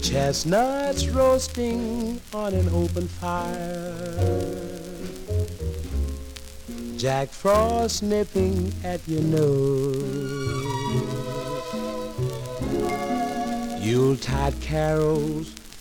Chestnuts roasting on an open fire. Jack Frost nipping at your nose. Yuletide carols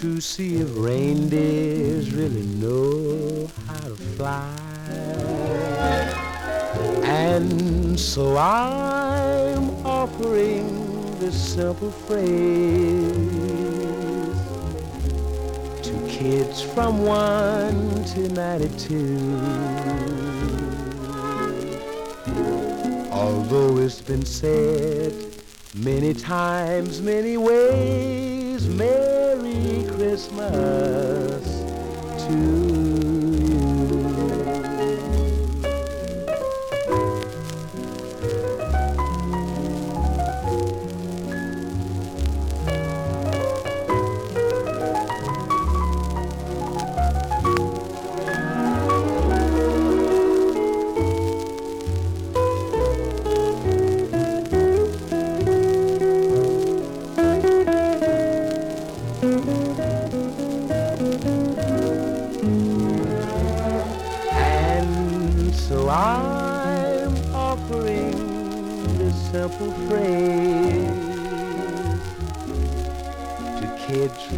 to see if reindeers really know how to fly. And so I'm offering this simple phrase to kids from 1 to 92. Although it's been said many times, many ways, Merry Christmas to you.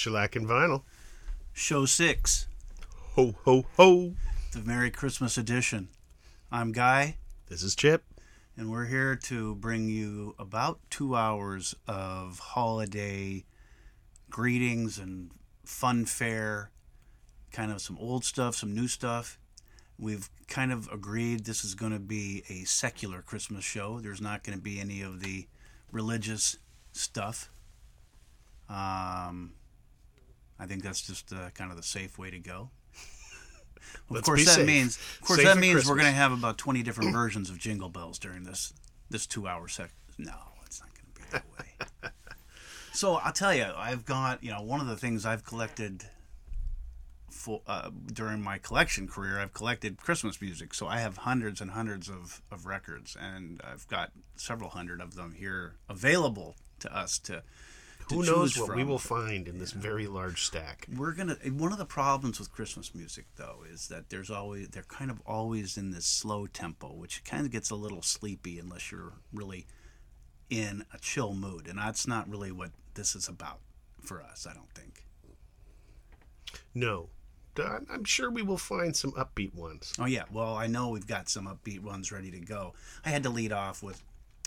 Shellac and vinyl. Show six, Ho, ho, ho. the Merry Christmas edition. I'm Guy, This is Chip. and we're here to bring you about two hours of holiday greetings and fun fare, kind of some old stuff, some new stuff. We've kind of agreed this is going to be a secular Christmas show. There's not going to be any of the religious stuff. Um, I think that's just uh, kind of the safe way to go. of course, that safe. means, of course, Safe that at means we're going to have about 20 different versions of Jingle Bells during this this two-hour sec. No, it's not going to be that way. so I'll tell you, I've got you know one of the things I've collected for uh, during my collection career, I've collected Christmas music. So I have hundreds and hundreds of, of records, and I've got several hundred of them here available to us to. Who knows what we will find in this very large stack? We're gonna. One of the problems with Christmas music, though, is that there's always they're kind of always in this slow tempo, which kind of gets a little sleepy unless you're really in a chill mood, and that's not really what this is about for us. I don't think. No. I'm I'm sure we will find some upbeat ones. Oh yeah, well I know we've got some upbeat ones ready to go. I had to lead off with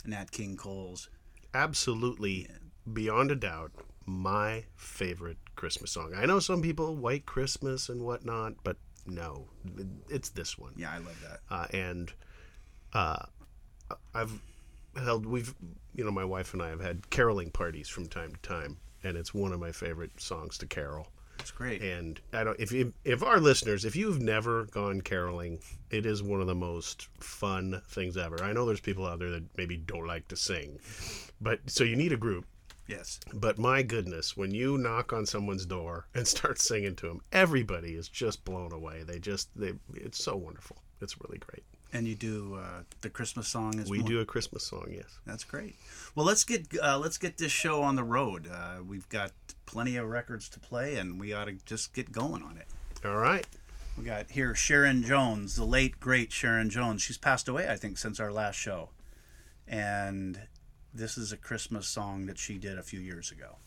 Nat King Cole's. Absolutely, beyond a doubt, my favorite Christmas song. I know some people, White Christmas and whatnot, but no, it's this one. Yeah, I love that. uh, and uh, I've held we've you know my wife and I have had caroling parties from time to time, and it's one of my favorite songs to carol. That's great. And I don't if you, if our listeners, if you've never gone caroling, it is one of the most fun things ever. I know there's people out there that maybe don't like to sing, but so you need a group. Yes. But my goodness, when you knock on someone's door and start singing to them, everybody is just blown away. They just they it's so wonderful. It's really great. And you do uh, the Christmas song as well. We well? do a Christmas song, yes. That's great. Well, let's get uh, let's get this show on the road. Uh, we've got plenty of records to play, and we ought to just get going on it. All right. We got here Sharon Jones, the late great Sharon Jones. She's passed away, I think, since our last show, and this is a Christmas song that she did a few years ago.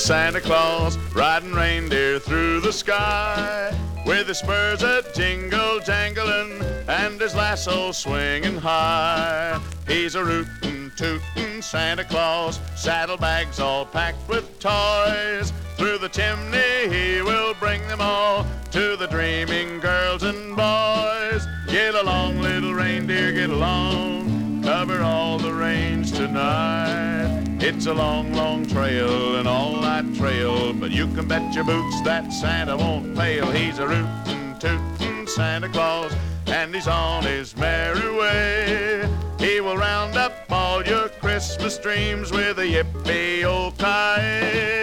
Santa Claus, riding reindeer through the sky. With his spurs a jingle jangling and his lasso swinging high. He's a rootin' tootin' Santa Claus, saddlebags all packed with toys. Through the chimney he will bring them all to the dreaming girls and boys. Get along, little reindeer, get along. Cover all the range tonight. It's a long, long trail, an all-night trail, but you can bet your boots that Santa won't fail. He's a rootin', tootin' Santa Claus, and he's on his merry way. He will round up all your Christmas dreams with a yippee-o-ki. Get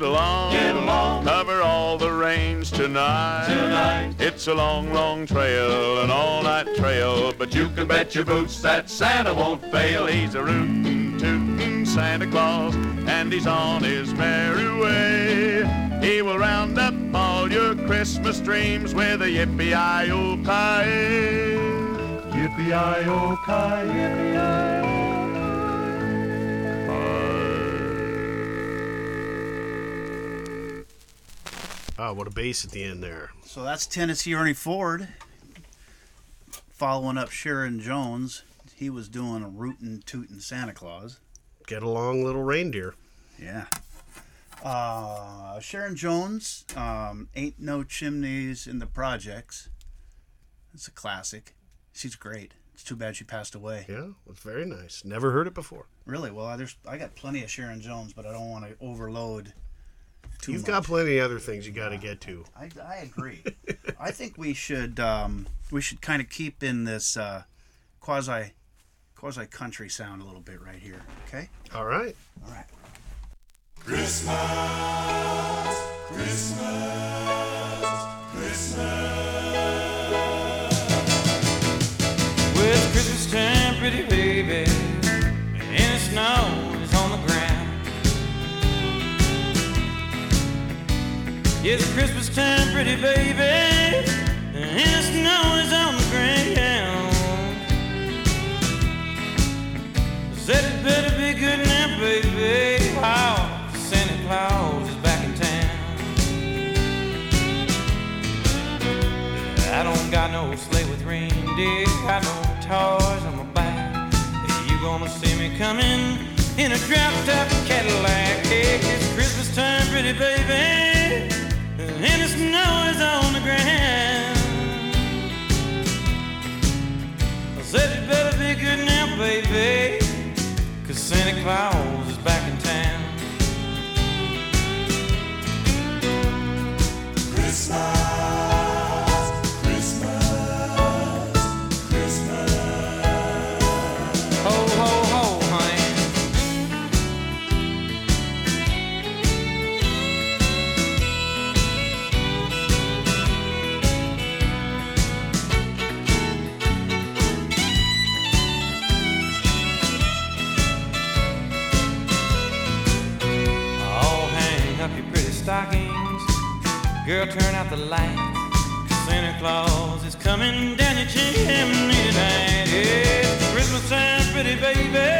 get along. Get along. Cover all the range tonight. Tonight. It's a long, long trail, an all-night trail, but you can bet your boots that Santa won't fail. He's a rootin', tootin' Santa Claus, and he's on his merry way. He will round up all your Christmas dreams with a yippee-i-o-ki. Yippee-i-o-ki, yippee-i-o-ki. Oh, what a bass at the end there. So that's Tennessee Ernie Ford. Following up Sharon Jones, he was doing a rootin' tootin' Santa Claus. get along, little reindeer. Yeah. Uh, Sharon Jones, um, Ain't No Chimneys in the Projects. It's a classic. She's great. It's too bad she passed away. Yeah, it's very nice. Never heard it before. Really? Well, there's I got plenty of Sharon Jones, but I don't want to overload too You've much. got plenty of other things you got to get to. I, I agree. I think we should um, we should kind of keep in this uh, quasi quasi country sound a little bit right here. Okay. All right. All right. Christmas, Christmas, Christmas Well, Christmas time, pretty baby, and the snow It's Christmas time, pretty baby, and the snow is on the ground. Said it better be good now, baby. Oh, Santa Claus is back in town. I don't got no sleigh with reindeer, got no toys on my back. You gonna see me coming in a drop-top Cadillac? Hey, it's Christmas time, pretty baby, and the snow is on the ground. I said it better be good now, baby, 'cause Santa Claus is back Girl, turn out the lights. Santa Claus is coming down your chimney tonight. It's Christmas time, pretty baby.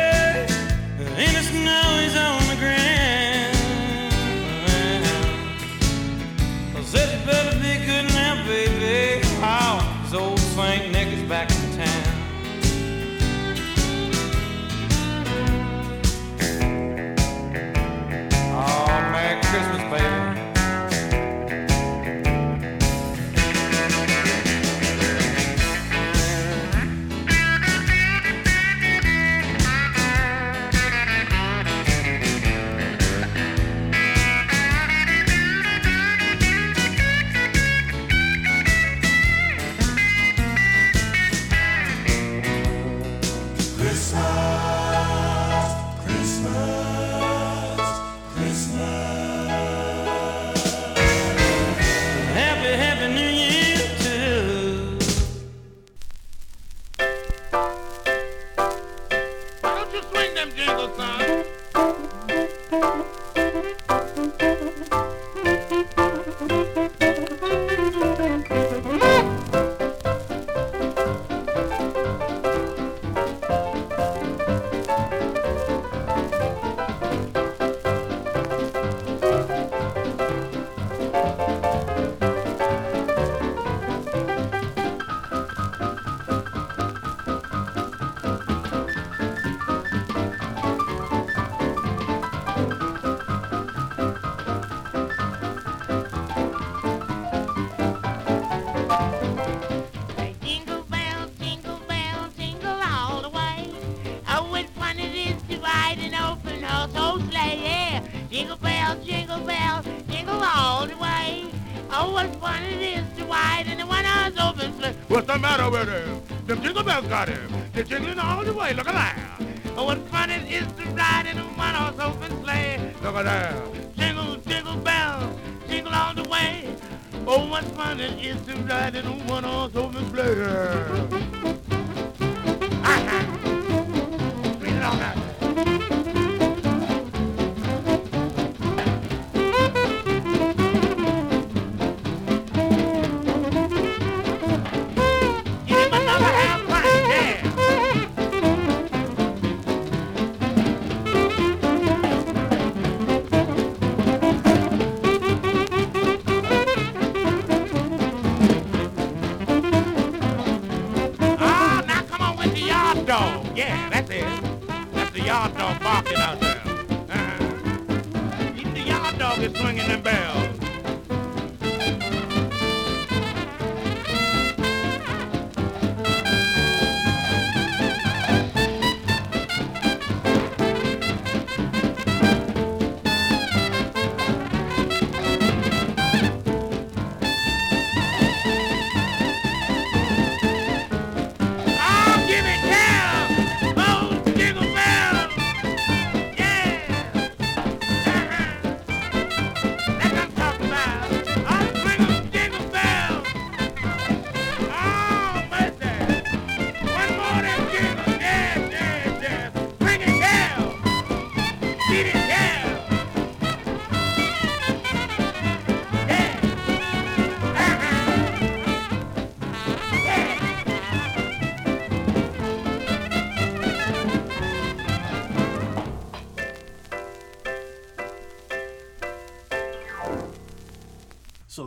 Got him. They're jingling all the way. Look at that. Oh, what fun it is to ride in a one-horse open sleigh. Look at that. Jingle, jingle bells, jingle all the way. Oh, what fun it is to ride in a one-horse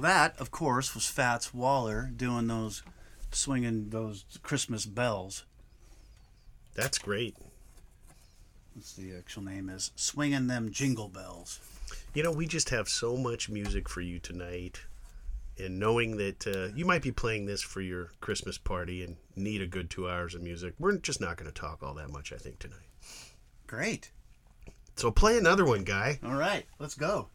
that, of course, was Fats Waller doing those, swinging those Christmas bells. That's great. What's the actual name is swinging them jingle bells. You know, we just have so much music for you tonight. And knowing that uh, you might be playing this for your Christmas party and need a good two hours of music, we're just not going to talk all that much, I think, tonight. Great. So play another one, guy. All right, let's go.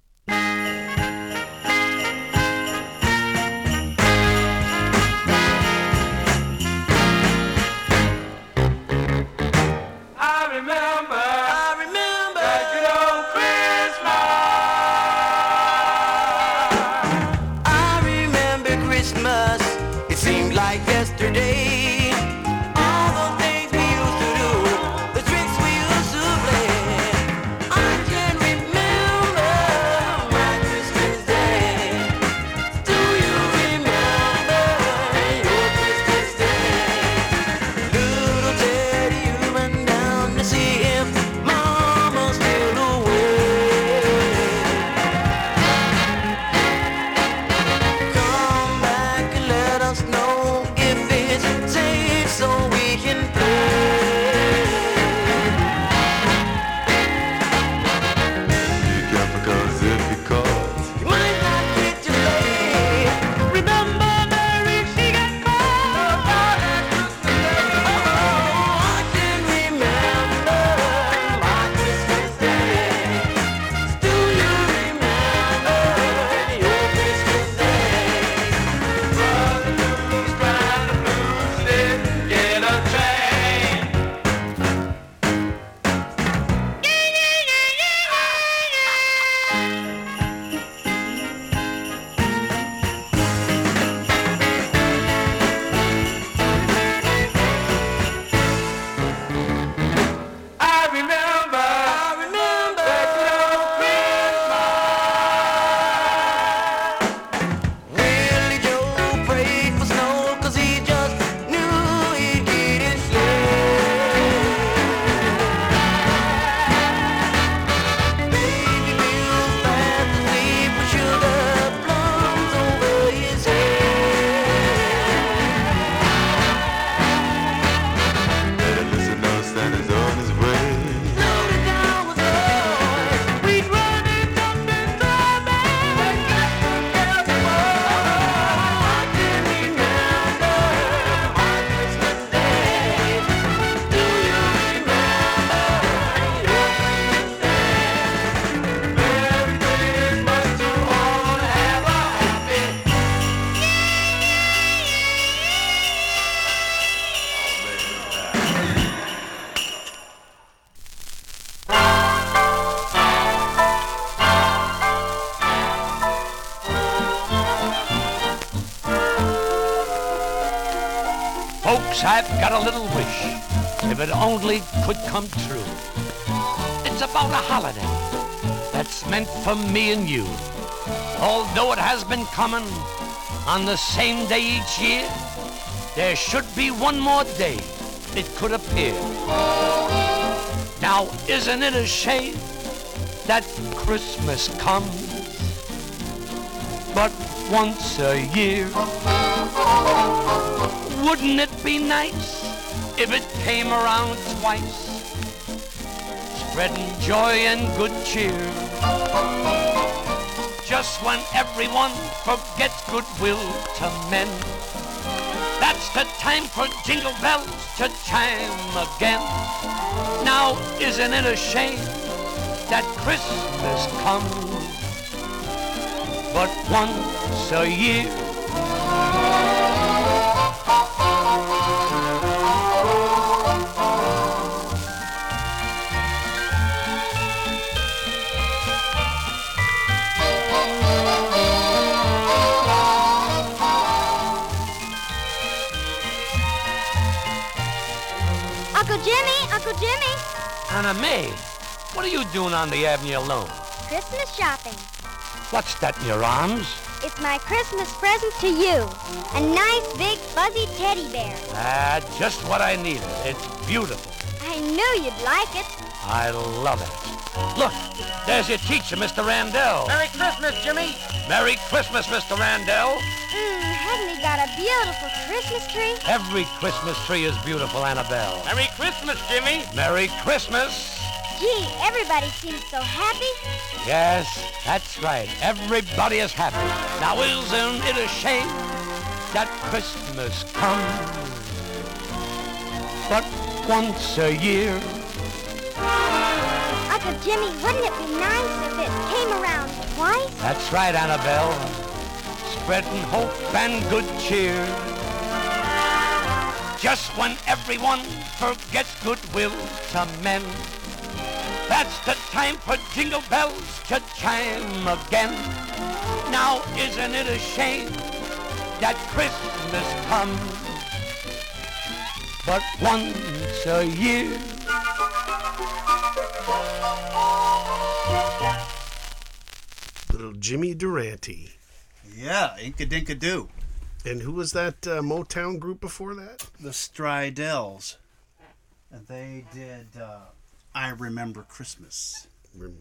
I've got a little wish, if it only could come true. It's about a holiday that's meant for me and you. Although it has been coming on the same day each year, there should be one more day it could appear. Now, isn't it a shame that Christmas comes but once a year? Wouldn't it be nice if it came around twice, spreading joy and good cheer? just when everyone forgets goodwill to men. That's the time for jingle bells to chime again. Now, isn't it a shame that Christmas comes but once a year? Jimmy, Uncle Anna May, what are you doing on the avenue alone? Christmas shopping. What's that in your arms? It's my Christmas present to you. A nice big fuzzy teddy bear. Ah, just what I needed. It's beautiful. I knew you'd like it. I love it. Look, there's your teacher, Mr. Randell. Merry Christmas, Jimmy. Merry Christmas, Mr. Randell. Hasn't he got a beautiful Christmas tree? Every Christmas tree is beautiful, Annabelle. Merry Christmas, Jimmy. Merry Christmas. Gee, everybody seems so happy. Yes, that's right. Everybody is happy. Now isn't it a shame that Christmas comes but once a year? Uncle Jimmy, wouldn't it be nice if it came around twice? That's right, Annabelle. Spreading hope and good cheer. Just when everyone forgets goodwill to men. That's the time for jingle bells to chime again. Now isn't it a shame that Christmas comes but once a year? Little Jimmy Durante. Yeah, Inka Dinka Doo. And who was that uh, Motown group before that? The Stridells. And they did uh, I Remember Christmas.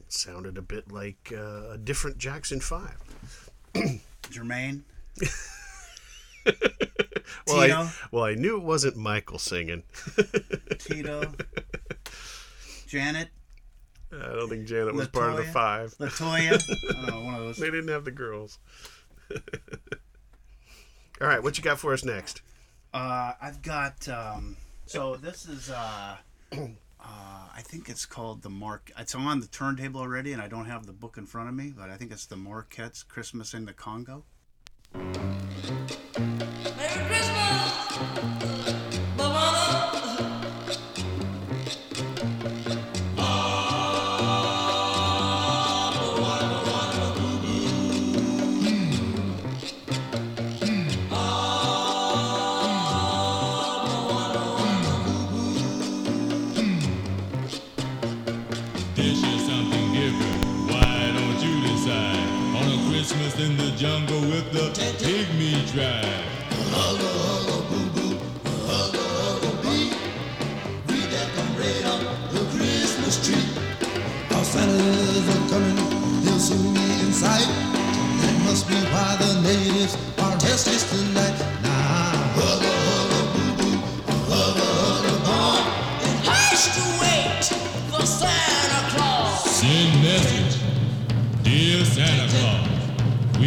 Sounded a bit like uh, a different Jackson 5. Jermaine. Well I, Tito. well, I knew it wasn't Michael singing. Tito. Janet. I don't think Janet was part of the five. Latoya. I don't know, one of those. They didn't have the girls. All right, what you got for us next? Uh, I've got. Um, so this is. Uh, uh, I think it's called the Mark. It's on the turntable already, and I don't have the book in front of me, but I think it's the Marquette's Christmas in the Congo. Christmas the jungle with the pygmy tribe? Our Santas are coming, they'll soon be in sight. That must be why the natives are restless tonight.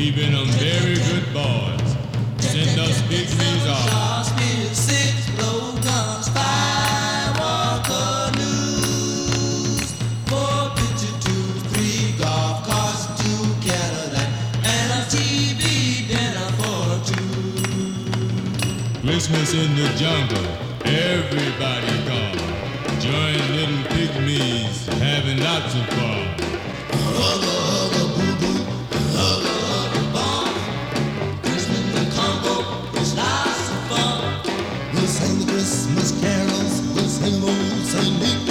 We've been on very good boys. Send us pygmies off. Blow guns, canoes. Four three golf carts, a dinner for two. Christmas in the jungle, everybody come. Join little pygmies, having lots of fun. Old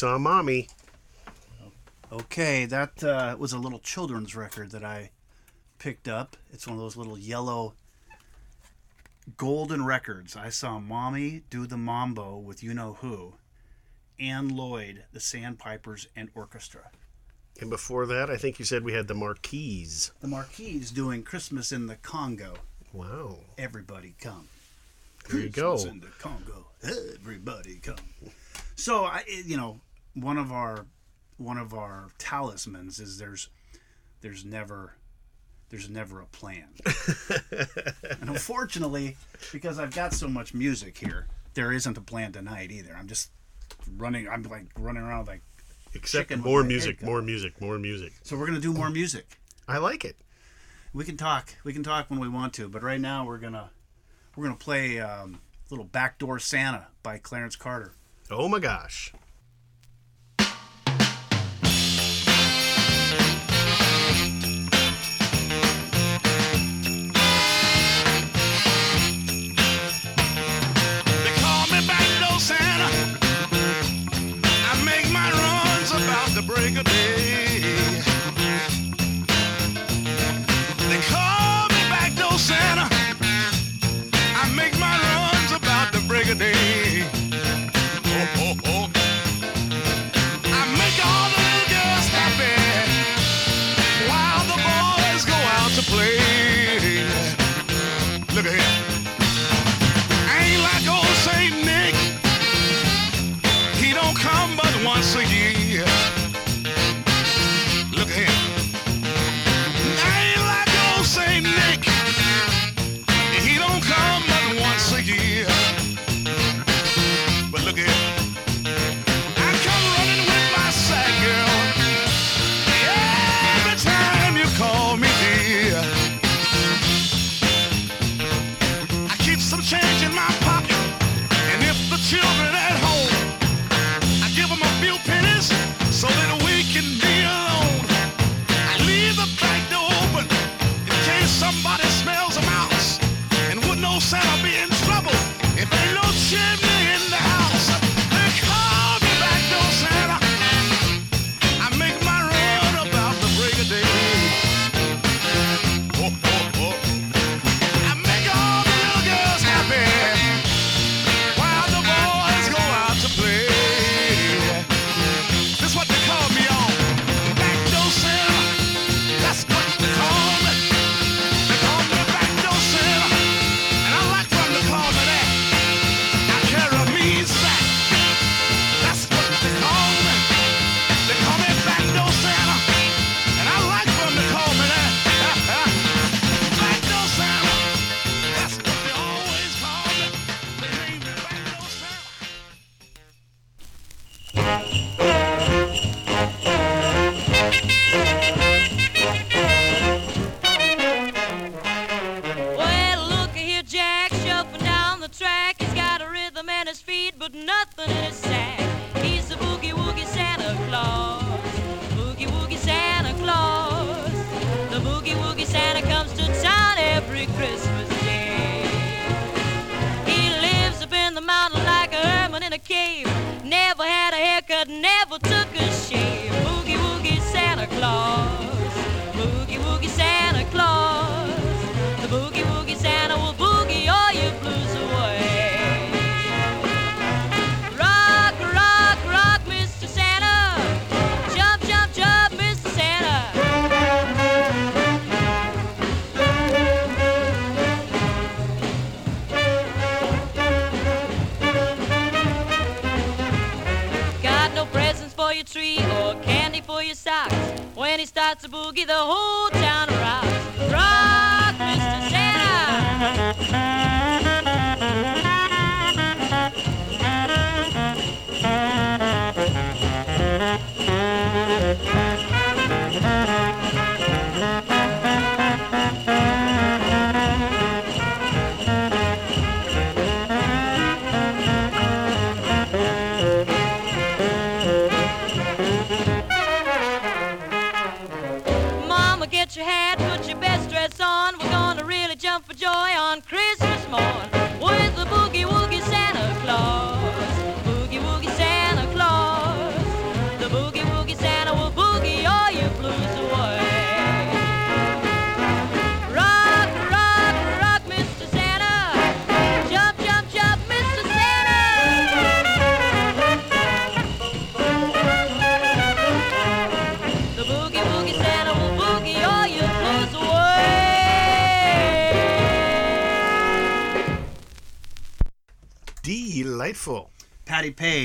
saw mommy. Okay, that uh, was a little children's record that I picked up. It's one of those little yellow golden records. I saw Mommy do the mambo with You Know Who, Anne Lloyd, the Sandpipers, and orchestra. And before that, I think you said we had the Marquees. The Marquees doing Christmas in the Congo. Wow. Everybody come. There you Christmas go. in the Congo. Everybody come. So I, you know, one of our one of our talismans is there's there's never there's never a plan. and unfortunately, because I've got so much music here, there isn't a plan tonight either. I'm just running. I'm like running around like. Except more music, more music, more music. So we're gonna do more music. I like it. We can talk. We can talk when we want to, but right now we're gonna we're gonna play um, little backdoor Santa by Clarence Carter. Oh my gosh.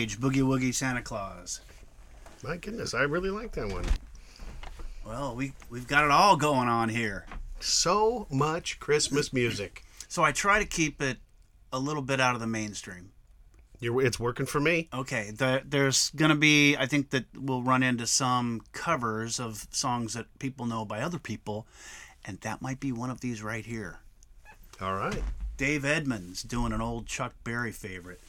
Page, Boogie Woogie Santa Claus. My goodness, I really like that one. Well, we we've got it all going on here. So much Christmas music. So I try to keep it a little bit out of the mainstream. You're, it's working for me. Okay, the, there's going to be, I think that we'll run into some covers of songs that people know by other people, and that might be one of these right here. All right. Dave Edmunds doing an old Chuck Berry favorite.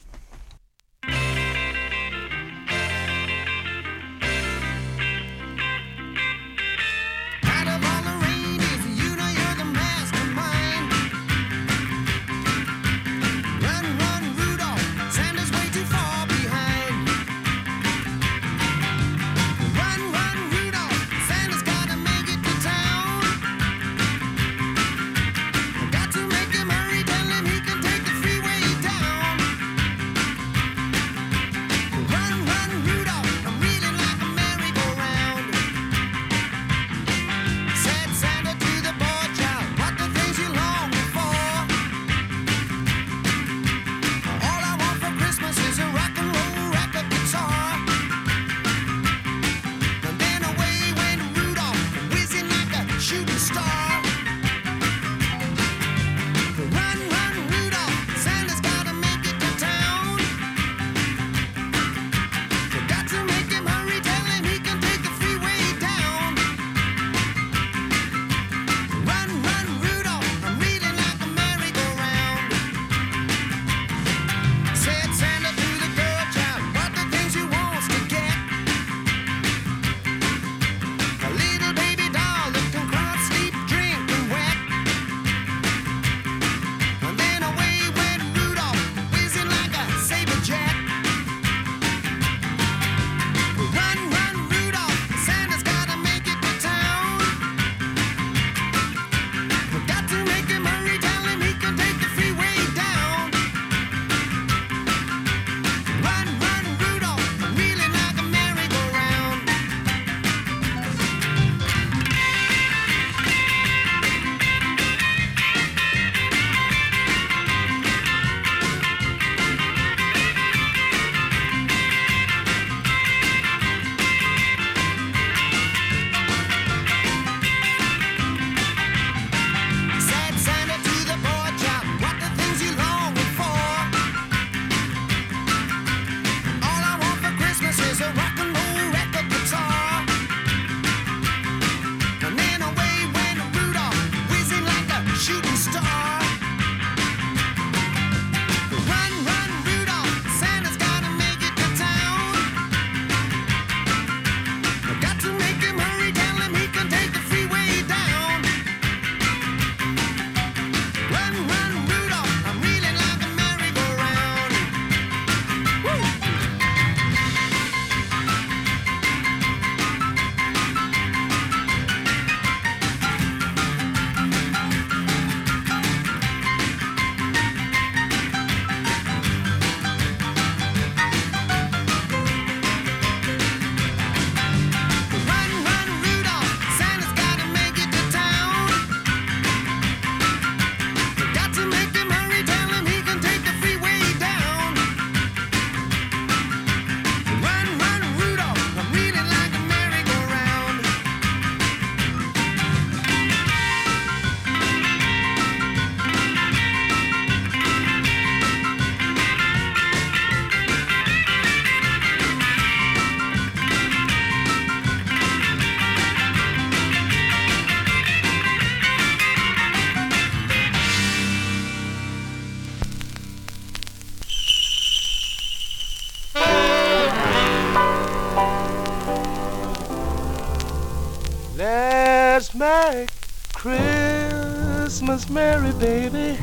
Christmas merry baby.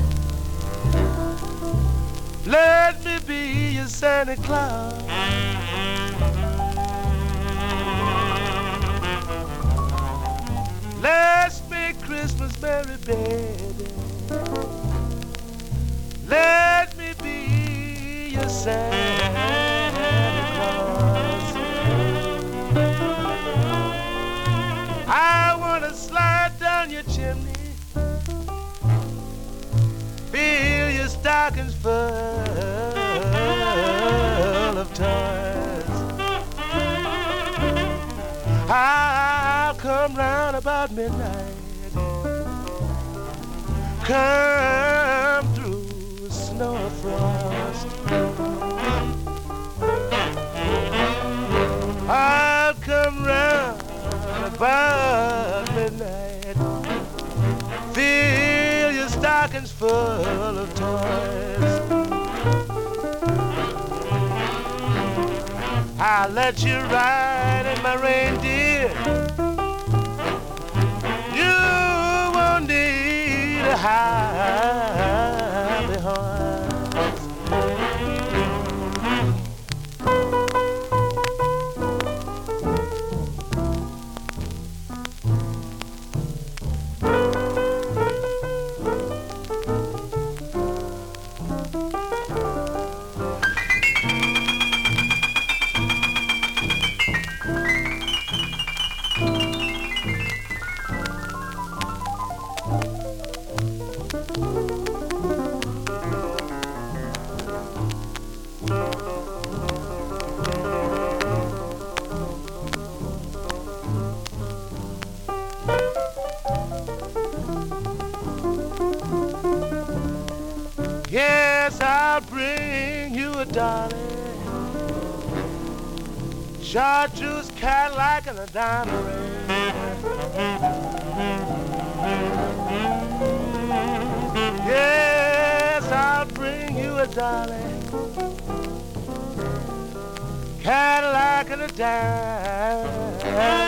Let me be your Santa Claus. Let's make Christmas merry, baby. Let me be your Santa let you ride in my reindeer. You won't need a happy a dolly. Cadillac and a diamond.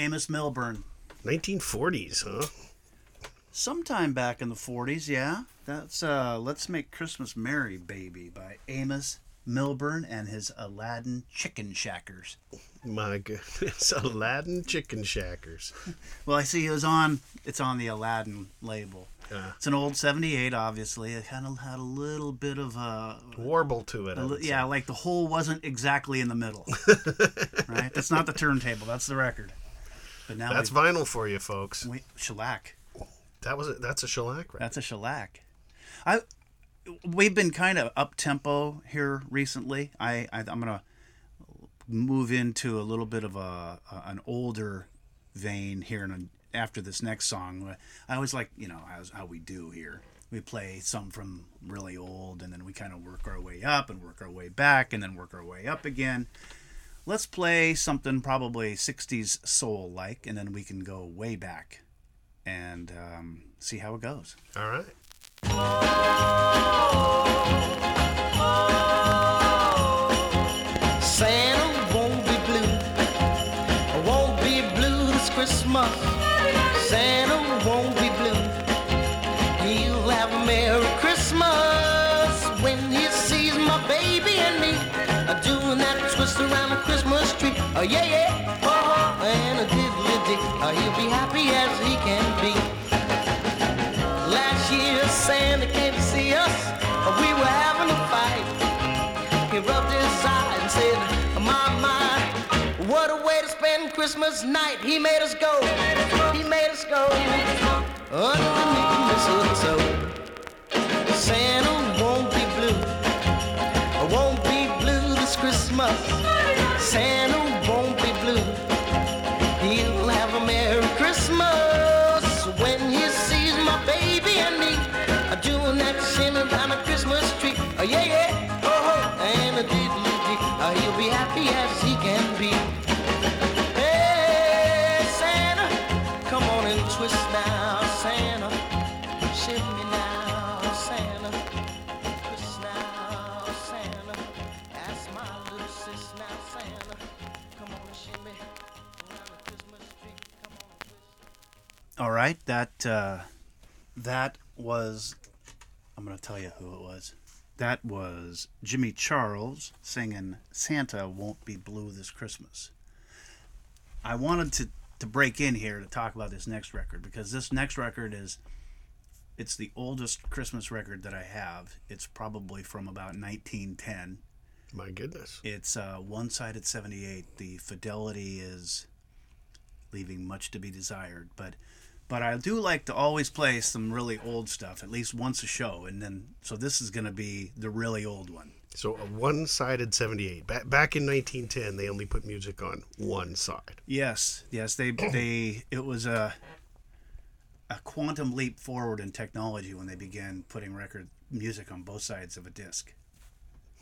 Amos Milburn. 1940s, huh? Sometime back in the 40s, yeah. That's uh, Let's Make Christmas Merry Baby by Amos Milburn and his Aladdin Chicken Shackers. My goodness, Aladdin Chicken Shackers. Well, I see it was on. It's on the Aladdin label. Uh, It's an old '78, obviously. It kind of had a little bit of a warble to it. a I li- would yeah, like the hole wasn't exactly in the middle. right? That's not the turntable. That's the record. But now That's vinyl for you, folks. Wait, shellac. That was a, that's a shellac, right? That's a shellac. I we've been kind of up tempo here recently. I, I I'm gonna move into a little bit of a, a an older vein here in a, after this next song. I always like you know how, how we do here. We play some from really old, and then we kind of work our way up and work our way back, and then work our way up again. Let's play something probably 60s soul like, and then we can go way back and um, see how it goes. All right. Christmas night. He made us go, he made us go underneath the mistletoe. Santa won't be blue, won't be blue this Christmas. Right. That uh, that was. I'm going to tell you who it was. That was Jimmy Charles singing "Santa Won't Be Blue This Christmas." I wanted to to break in here to talk about this next record because this next record is it's the oldest Christmas record that I have. It's probably from about 1910. My goodness. It's uh, one sided 78. The fidelity is leaving much to be desired, but but I do like to always play some really old stuff at least once a show, and then so this is going to be the really old one. So a one-sided 78. Back back in 1910, they only put music on one side. Yes, yes, they they it was a a quantum leap forward in technology when they began putting record music on both sides of a disc.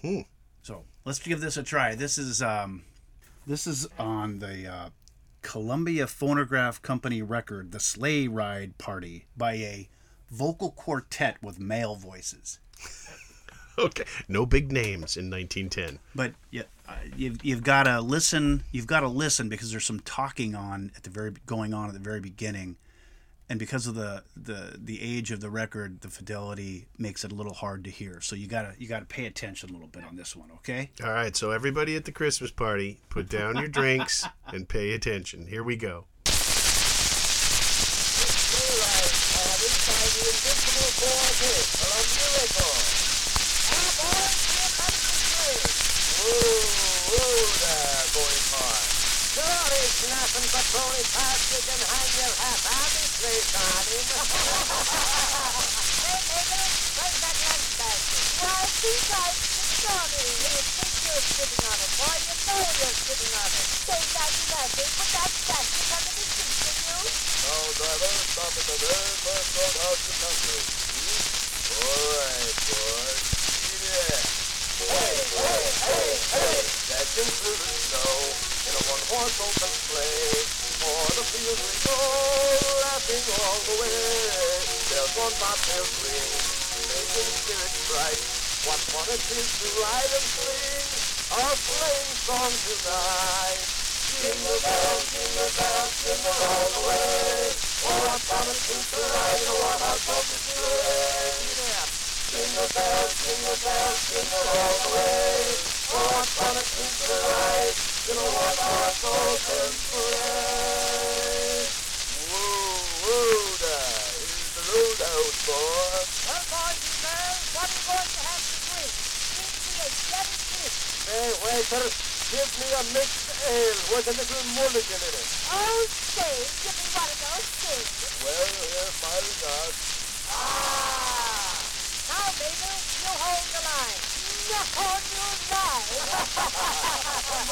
Hmm. So let's give this a try. This is um, this is on the uh, Columbia Phonograph Company record, "The Sleigh Ride Party" by a vocal quartet with male voices. Okay. No big names in 1910. But yeah, uh, you've you've got to listen. You've got to listen because there's some talking on at the very going on at the very beginning, and because of the the the age of the record, the fidelity makes it a little hard to hear. So you gotta you gotta pay attention a little bit on this one, okay? All right, so everybody at the Christmas party, put down your drinks and pay attention. Here we go. Nothing but Pass, you can hang your hat this place on him. hey, where's that lunch basket? Guys, it's Johnny. You think you're sitting on it, boy. You know you're sitting on it. Say that nothing, put that basket under the seat, you? Now, driver, stop at the very first roadhouse you come to. Hmm? All right, boy. It. Hey, hey, hey, hey. Through the snow in a one-horse open sleigh. O'er the fields we go, laughing all the way. Bells on bobtails ring, making spirits bright. What fun it is to ride and sing our sleighing song tonight. Jingle bells, jingle bells, jingle all the way. What fun it is to ride in a one-horse open sleigh. Jingle bells, jingle bells, jingle all the way. What fun it is to ride in a one-horse open sleigh. Whoa, whoa, there. Here's the boy. Well, boys and girls, what are going to have to drink? Me a kiss. Hey, waiter, give me a mixed ale with a little in it. Oh, say, give me of. Well, here's my. Ah! Now, you hold the line.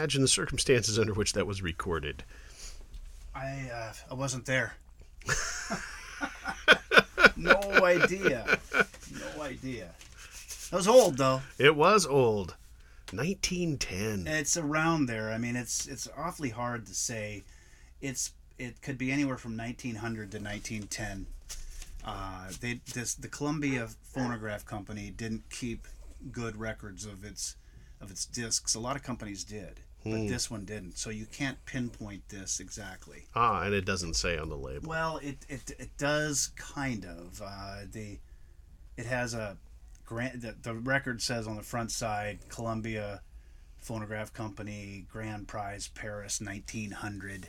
imagine the circumstances under which that was recorded. I uh, I wasn't there. no idea. No idea. That was old though. It was old. 1910. It's around there. I mean, it's it's awfully hard to say. It's it could be anywhere from 1900 to 1910. Uh, they this the Columbia Phonograph Company didn't keep good records of its of its discs. A lot of companies did, but Hmm. this one didn't. So you can't pinpoint this exactly. Ah, and it doesn't say on the label. Well, it it, it does kind of. Uh, the it has a grant. The, the record says on the front side, Columbia Phonograph Company Grand Prize Paris 1900.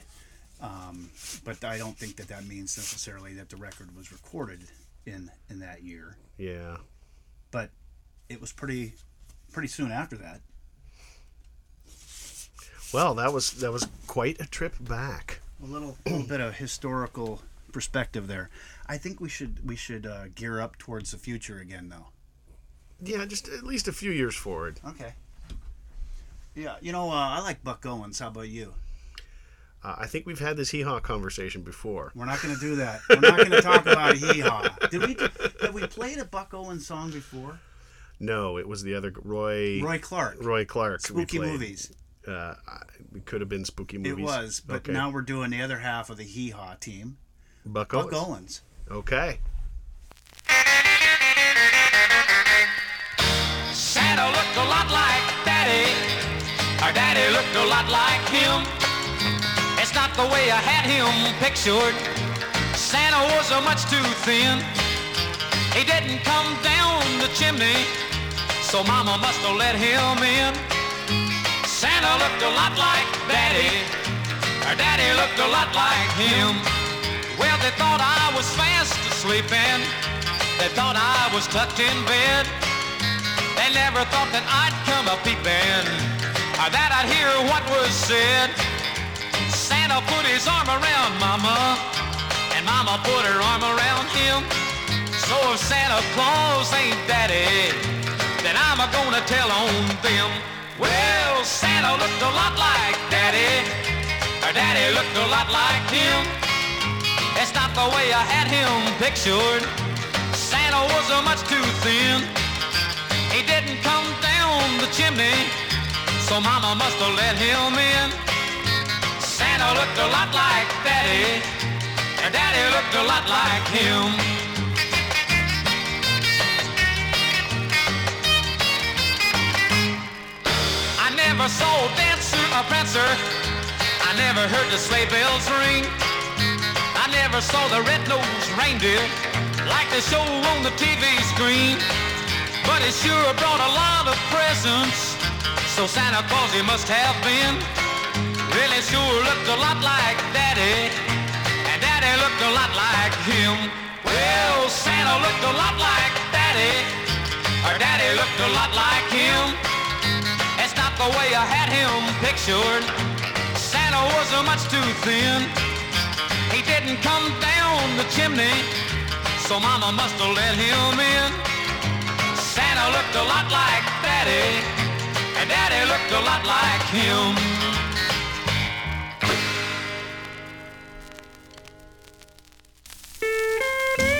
Um, but I don't think that that means necessarily that the record was recorded in in that year. Yeah. But it was pretty pretty soon after that. Well, that was that was quite a trip back. A little, little bit of historical perspective there. I think we should we should uh, gear up towards the future again, though. Yeah, just at least a few years forward. Okay. Yeah, you know, uh, I like Buck Owens. How about you? Uh, I think we've had this hee haw conversation before. We're not going to do that. We're not going to talk about hee haw. Did we? Have we played a Buck Owens song before? No, it was the other Roy. Roy Clark. Roy Clark. Spooky movies. Uh, it could have been spooky movies. It was, but Okay. now we're doing the other half of the hee haw team. Buck Buck Owens. Owens. Okay. Santa looked a lot like Daddy. Our Daddy looked a lot like him. It's not the way I had him pictured. Santa was a much too thin. He didn't come down the chimney, so Mama must have let him in. Santa looked a lot like Daddy. Our Daddy looked a lot like him. Well, they thought I was fast asleep and they thought I was tucked in bed. They never thought that I'd come a peeping or that I'd hear what was said. Santa put his arm around Mama and Mama put her arm around him. So if Santa Claus ain't Daddy, then I'm a gonna tell on them. Well, Santa looked a lot like Daddy. Her Daddy looked a lot like him. It's not the way I had him pictured. Santa was a much too thin. He didn't come down the chimney, so Mama must have let him in. Santa looked a lot like Daddy, and Daddy looked a lot like him. I never saw a dancer or prancer. I never heard the sleigh bells ring. I never saw the red-nosed reindeer like they show on the TV screen. But it sure brought a lot of presents. So Santa Claus he must have been. Really sure looked a lot like Daddy. And Daddy looked a lot like him. Well, Santa looked a lot like Daddy. Or Daddy looked a lot like him. The way I had him pictured. Santa was much too thin. He didn't come down the chimney, so Mama must have let him in. Santa looked a lot like Daddy, and Daddy looked a lot like him. I'm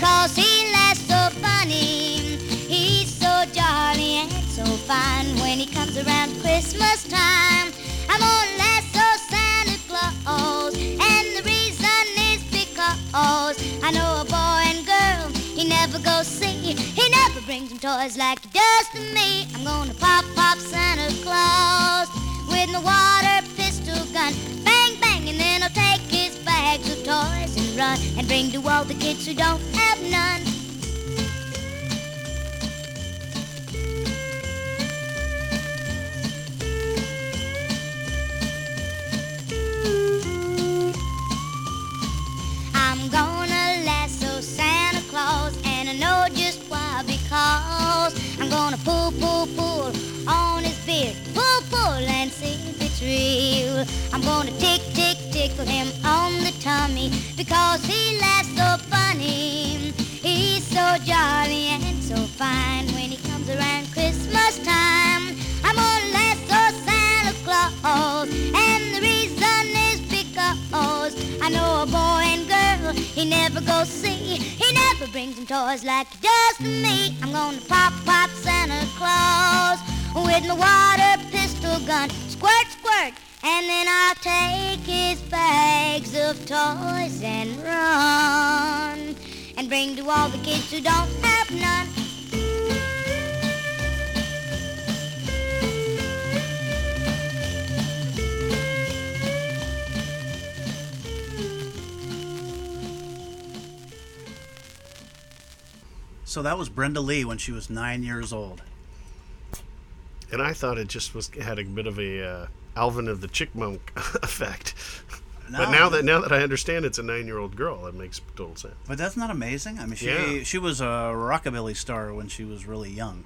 because he laughs so funny. He's so jolly and so fine when he comes around Christmas time. I'm gonna so Santa Claus, and the reason is because I know a boy and girl he never goes see. He never brings him toys like he does to me. I'm gonna pop, pop Santa Claus with my water pistol gun. Bang, bang, and then I'll take his bags of toys and bring to all the kids who don't have none. I'm gonna lasso Santa Claus, and I know just why because I'm gonna pull, pull, pull on his beard, pull, pull and see if it's real. I'm gonna tick, tick, tickle him on the tummy because he laughs so funny. He's so jolly and so fine when he comes around Christmas time. I'm gonna lasso Santa Claus, and the reason is because I know a boy and girl he never goes see. He never brings him toys like he does to me. I'm gonna pop, pop Santa Claus with my water pistol gun. Squirt, squirt, and then I'll take his bags of toys and run and bring to all the kids who don't have none. So that was Brenda Lee when she was nine years old. And I thought it just was had a bit of a uh Alvin of the Chipmunk effect. but now that now that I understand it's a nine-year-old girl, that makes total sense. But that's not amazing. I mean, she Yeah. she was a rockabilly star when she was really young.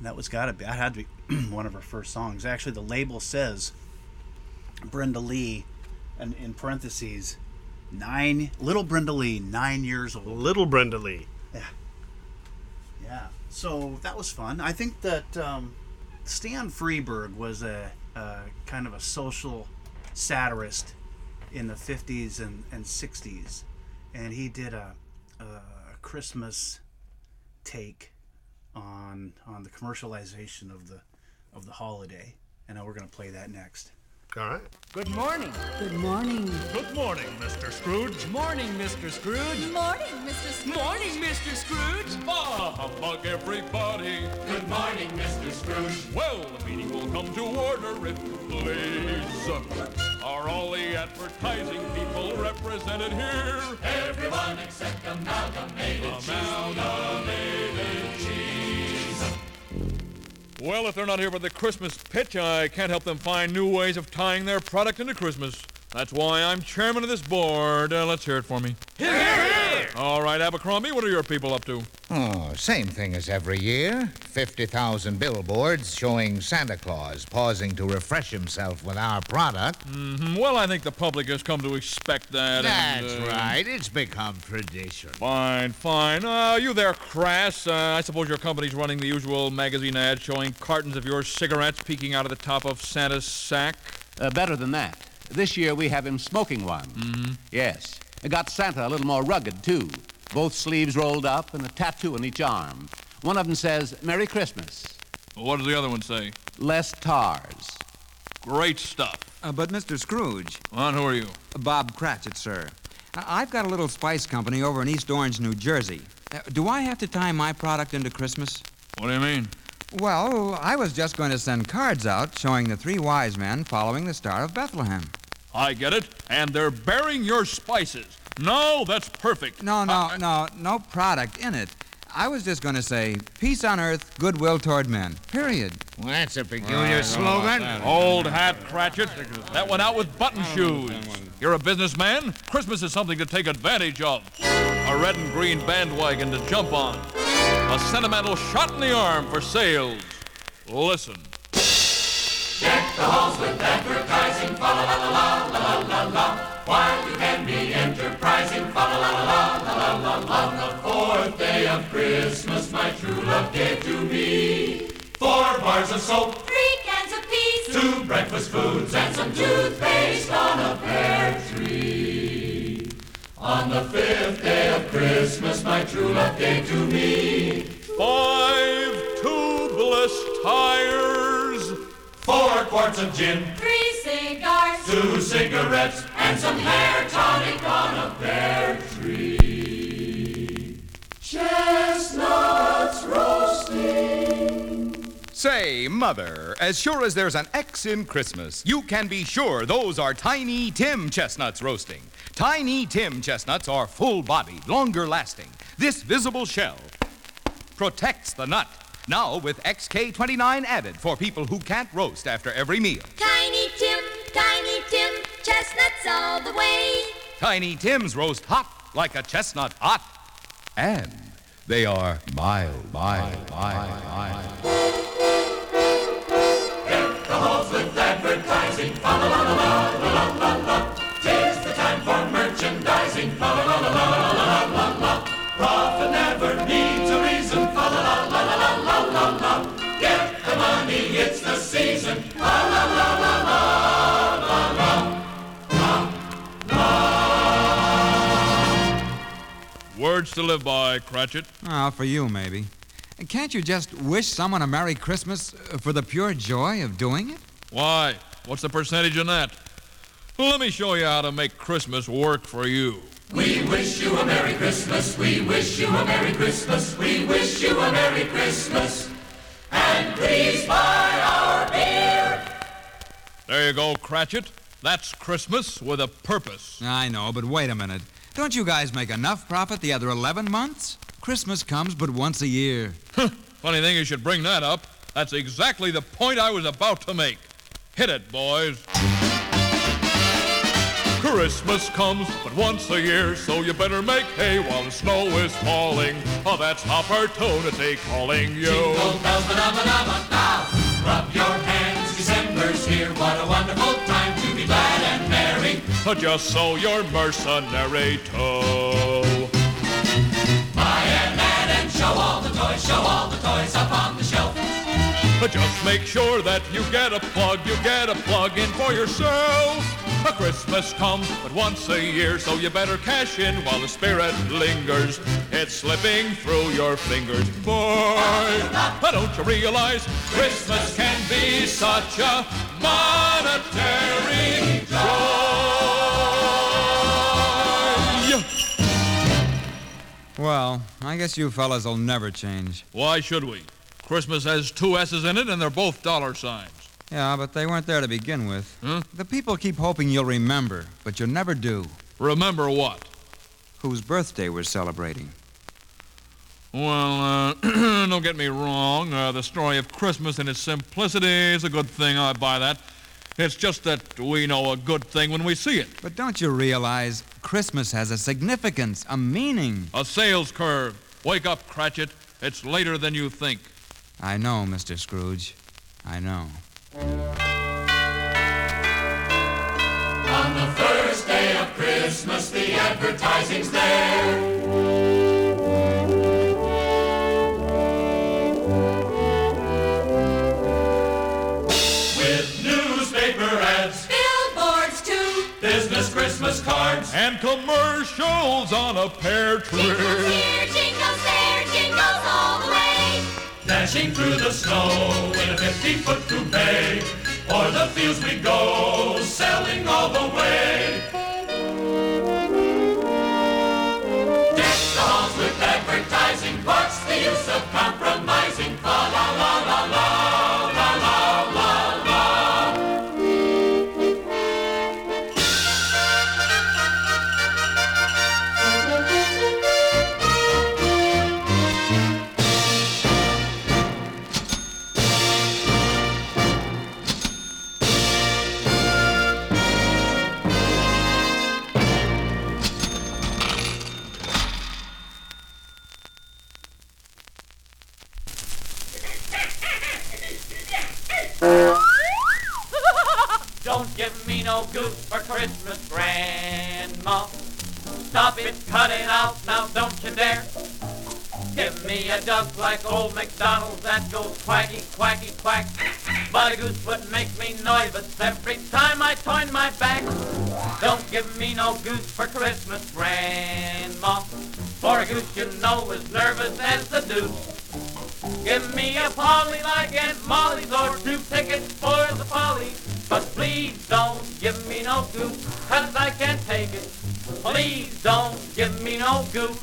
That was got to be. That had to be one of her first songs. Actually, the label says Brenda Lee, and in parentheses, nine little Brenda Lee, nine years old. Little Brenda Lee. Yeah. Yeah. So that was fun. I think that um, Stan Freberg was a, a kind of a social satirist in the 50s and, and 60s. And he did a, a Christmas take on on the commercialization of the of the holiday. And now we're going to play that next. All right. Good morning. Good morning. Good morning, Mr. Scrooge. Morning, Mr. Scrooge. Good morning, Mr. Scrooge. Morning, Mr. Scrooge. Bah humbug, everybody. Good morning, Mr. Scrooge. Well, the meeting will come to order if you please. Are all the advertising people represented here? Everyone except Amalgamated Amalgamated Cheese. Well, if they're not here for the Christmas pitch, I can't help them find new ways of tying their product into Christmas. That's why I'm chairman of this board. Uh, let's hear it for me. Here, here, here! All right, Abercrombie, what are your people up to? Oh, same thing as every year. 50,000 billboards showing Santa Claus pausing to refresh himself with our product. hmm Well, I think the public has come to expect that. and, That's uh, right. It's become tradition. Fine, fine. Uh, you there, Crass? Uh, I suppose your company's running the usual magazine ad showing cartons of your cigarettes peeking out of the top of Santa's sack? Uh, better than that. This year we have him smoking one. Mm-hmm. Yes. It got Santa a little more rugged, too. Both sleeves rolled up and a tattoo on each arm. One of them says, Merry Christmas. What does the other one say? Less tars. Great stuff. Uh, but, Mr. Scrooge. And who are you? Bob Cratchit, sir. I- I've got a little spice company over in East Orange, New Jersey. Uh, do I have to tie my product into Christmas? What do you mean? Well, I was just going to send cards out showing the three wise men following the Star of Bethlehem. I get it. And they're bearing your spices. No, that's perfect. No, no, no, no product in it. I was just going to say, peace on earth, goodwill toward men. Period. Well, that's a peculiar slogan. Old hat, Cratchit. That went out with button shoes. You're a businessman. Christmas is something to take advantage of. A red and green bandwagon to jump on. A sentimental shot in the arm for sales. Listen. Deck the halls with advertising, fa la la la la la la la. While you can be enterprising, fa la la la la la la la. On the fourth day of Christmas, my true love gave to me four bars of soap, Three cans of peas. two breakfast foods, and some toothpaste on a pear tree. On the fifth day of Christmas, my true love gave to me Five tubeless tires, four quarts of gin, Three cigars. two cigarettes, and some hair tonic on a pear tree. Chestnuts roasting. Say, Mother, as sure as there's an X in Christmas, you can be sure those are Tiny Tim chestnuts roasting. Tiny Tim chestnuts are full bodied, longer lasting. This visible shell protects the nut. Now with XK29 added for people who can't roast after every meal. Tiny Tim, Tiny Tim, chestnuts all the way. Tiny Tims roast hot like a chestnut hot. And they are mild, mild, mild, mild. The halls with advertising, fa Words to live by, Cratchit. Oh, for you, maybe. Can't you just wish someone a Merry Christmas for the pure joy of doing it? Why? What's the percentage in that? Let me show you how to make Christmas work for you. We wish you a Merry Christmas, we wish you a Merry Christmas, we wish you a Merry Christmas. And please buy our beer. There you go, Cratchit. That's Christmas with a purpose. I know, but wait a minute. Don't you guys make enough profit the other 11 months? Christmas comes but once a year. Funny thing you should bring that up. That's exactly the point I was about to make. Hit it, boys. Christmas comes but once a year, so you better make hay while the snow is falling. Oh, that's opportunity calling you. Jingle bells, ba-da-ba-da-ba-da. Rub your hands, December's here. What a wonderful time to be glad and merry. Just so you're mercenary too. Buy an ad and show all the toys, show all the toys up on the shelf. Just make sure that you get a plug, you get a plug in for yourself. A Christmas comes but once a year, so you better cash in while the spirit lingers. It's slipping through your fingers, boy. Why don't you realize Christmas can be such a monetary joy? Well, I guess you fellas will never change. Why should we? Christmas has two S's in it, and they're both dollar signs. Yeah, but they weren't there to begin with. Huh? The people keep hoping you'll remember, but you never do. Remember what? Whose birthday we're celebrating. Well, uh, don't get me wrong. Uh, the story of Christmas and its simplicity is a good thing. I buy that. It's just that we know a good thing when we see it. But don't you realize Christmas has a significance, a meaning? A sales curve. Wake up, Cratchit. It's later than you think. I know, Mr. Scrooge. I know. On the first day of Christmas, the advertising's there. With newspaper ads, Billboards too. business Christmas cards, And commercials on a pear tree. Jingles here, jingles there, jingles all the way. Dashing through the snow in a 50-foot coupe. O'er the fields we go, selling all the way. Deck the halls with advertising. What's the use of compromising? Don't give me no goose for Christmas, Grandma. Stop it, cut it out, now don't you dare. Give me a duck like old MacDonald that goes quacky, quacky, quack. But a goose would make me nervous every time I turn my back. Don't give me no goose for Christmas, Grandma. For a goose you know is nervous as the deuce. Give me a polly like Aunt Molly's or two tickets for the polly. But please don't give me no goose, cause I can't take it. Please don't give me no goose.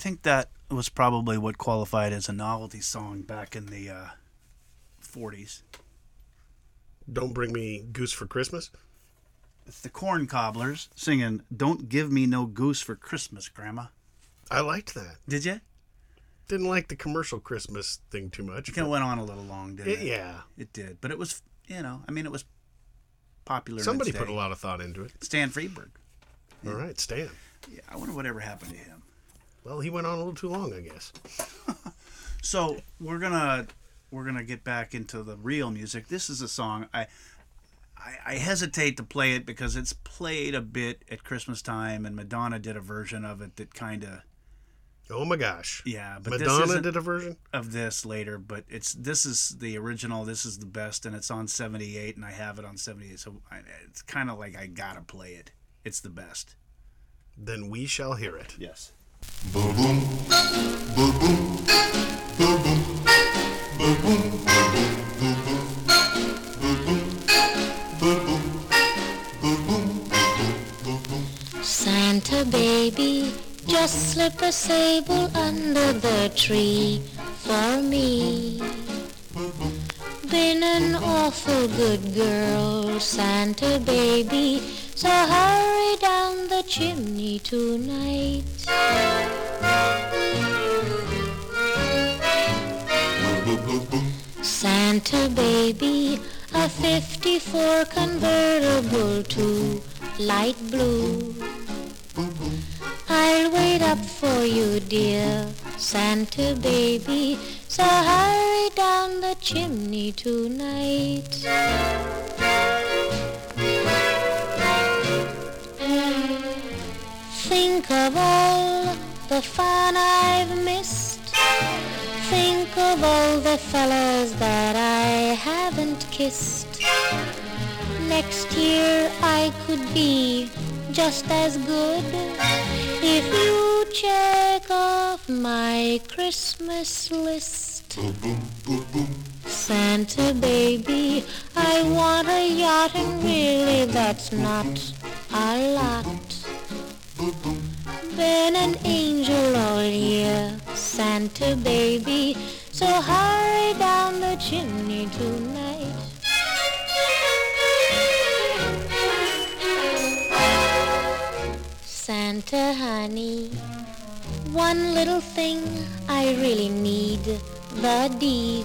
think that was probably what qualified as a novelty song back in the uh, 40s. Don't bring me goose for Christmas. It's the Korn Kobblers singing "Don't Give Me No Goose for Christmas, Grandma." I liked that. Did you? Didn't like the commercial Christmas thing too much. It kind of went on a little long, didn't it? It- yeah. it did. But it was, you know, I mean, it was popular. Somebody put a lot of thought into it. Stan Freberg. All right, Stan. Yeah, I wonder whatever happened to him. Well, he went on a little too long, I guess. So we're gonna we're gonna get back into the real music. This is a song I, I I hesitate to play it because it's played a bit at Christmas time, and Madonna did a version of it that kind of Oh my gosh. yeah. But Madonna did a version. of this later. But it's this is the original. This is the best, and it's on seventy eight, and I have it on seventy eight. So I, it's kind of like I gotta play it. It's the best. Then we shall hear it. Yes. Boom boom, boom boom, boom boom, boom boom. Santa baby, just slip a sable under the tree for me. Been an awful good girl, Santa baby, so hurry down the chimney tonight. Santa baby, a 54 convertible to light blue. I'll wait up for you, dear Santa baby. So hurry down the chimney tonight. Think of all the fun I've missed. Think of all the fellas that I haven't kissed. Next year I could be just as good if you check off my Christmas list. Santa baby, I want a yacht and really that's not a lot. Been an angel all year, Santa baby, so hurry down the chimney tonight. Santa honey, one little thing I really need, the deed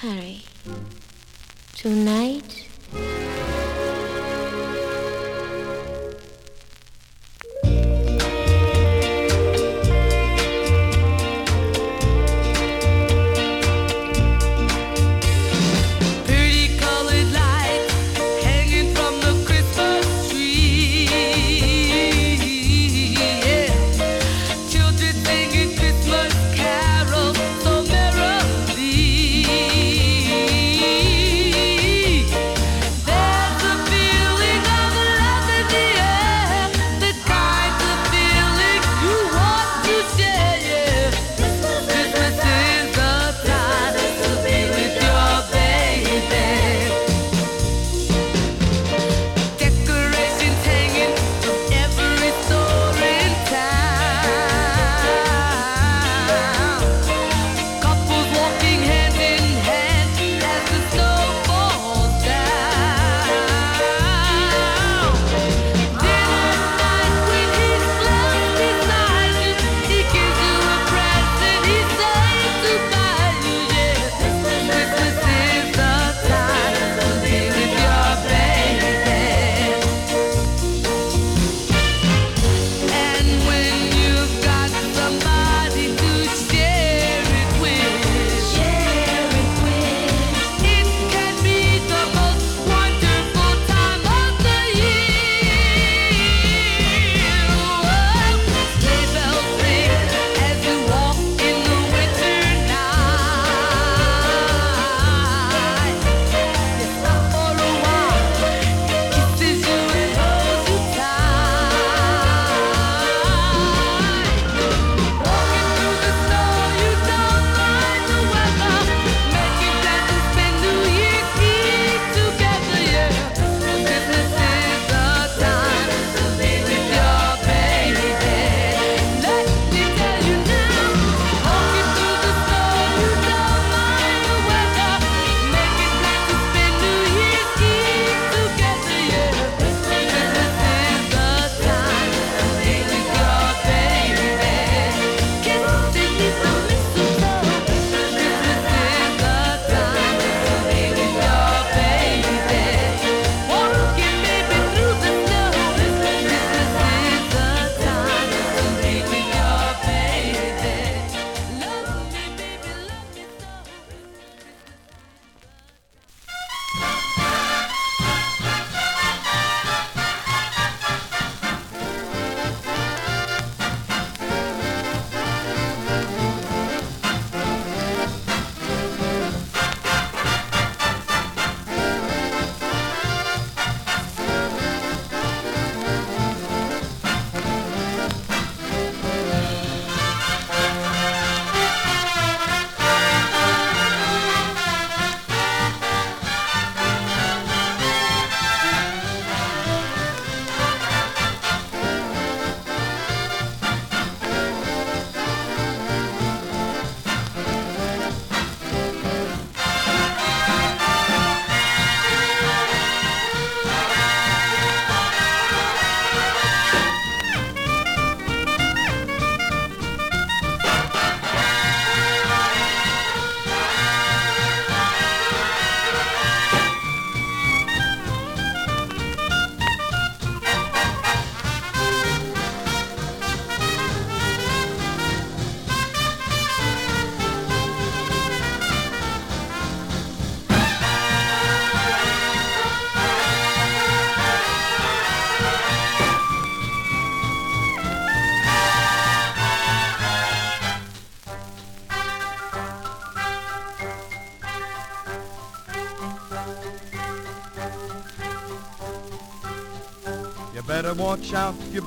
Harry, tonight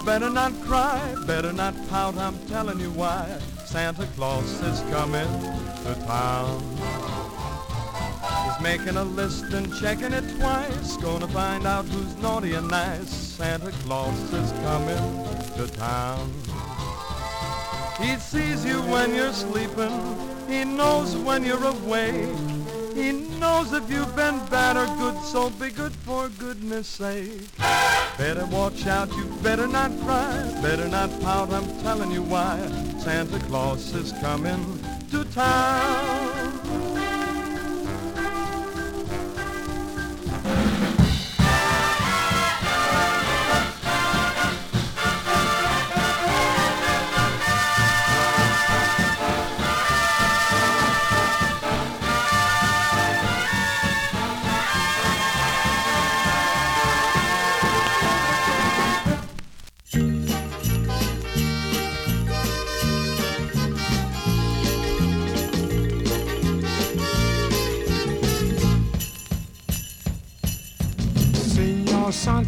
better not cry, better not pout, I'm telling you why. Santa Claus is coming to town. He's making a list and checking it twice, gonna find out who's naughty and nice. Santa Claus is coming to town. He sees you when you're sleeping, he knows when you're awake. He knows if you've been bad or good, so be good for goodness sake. Better watch out, you better not cry, better not pout, I'm telling you why. Santa Claus is coming to town.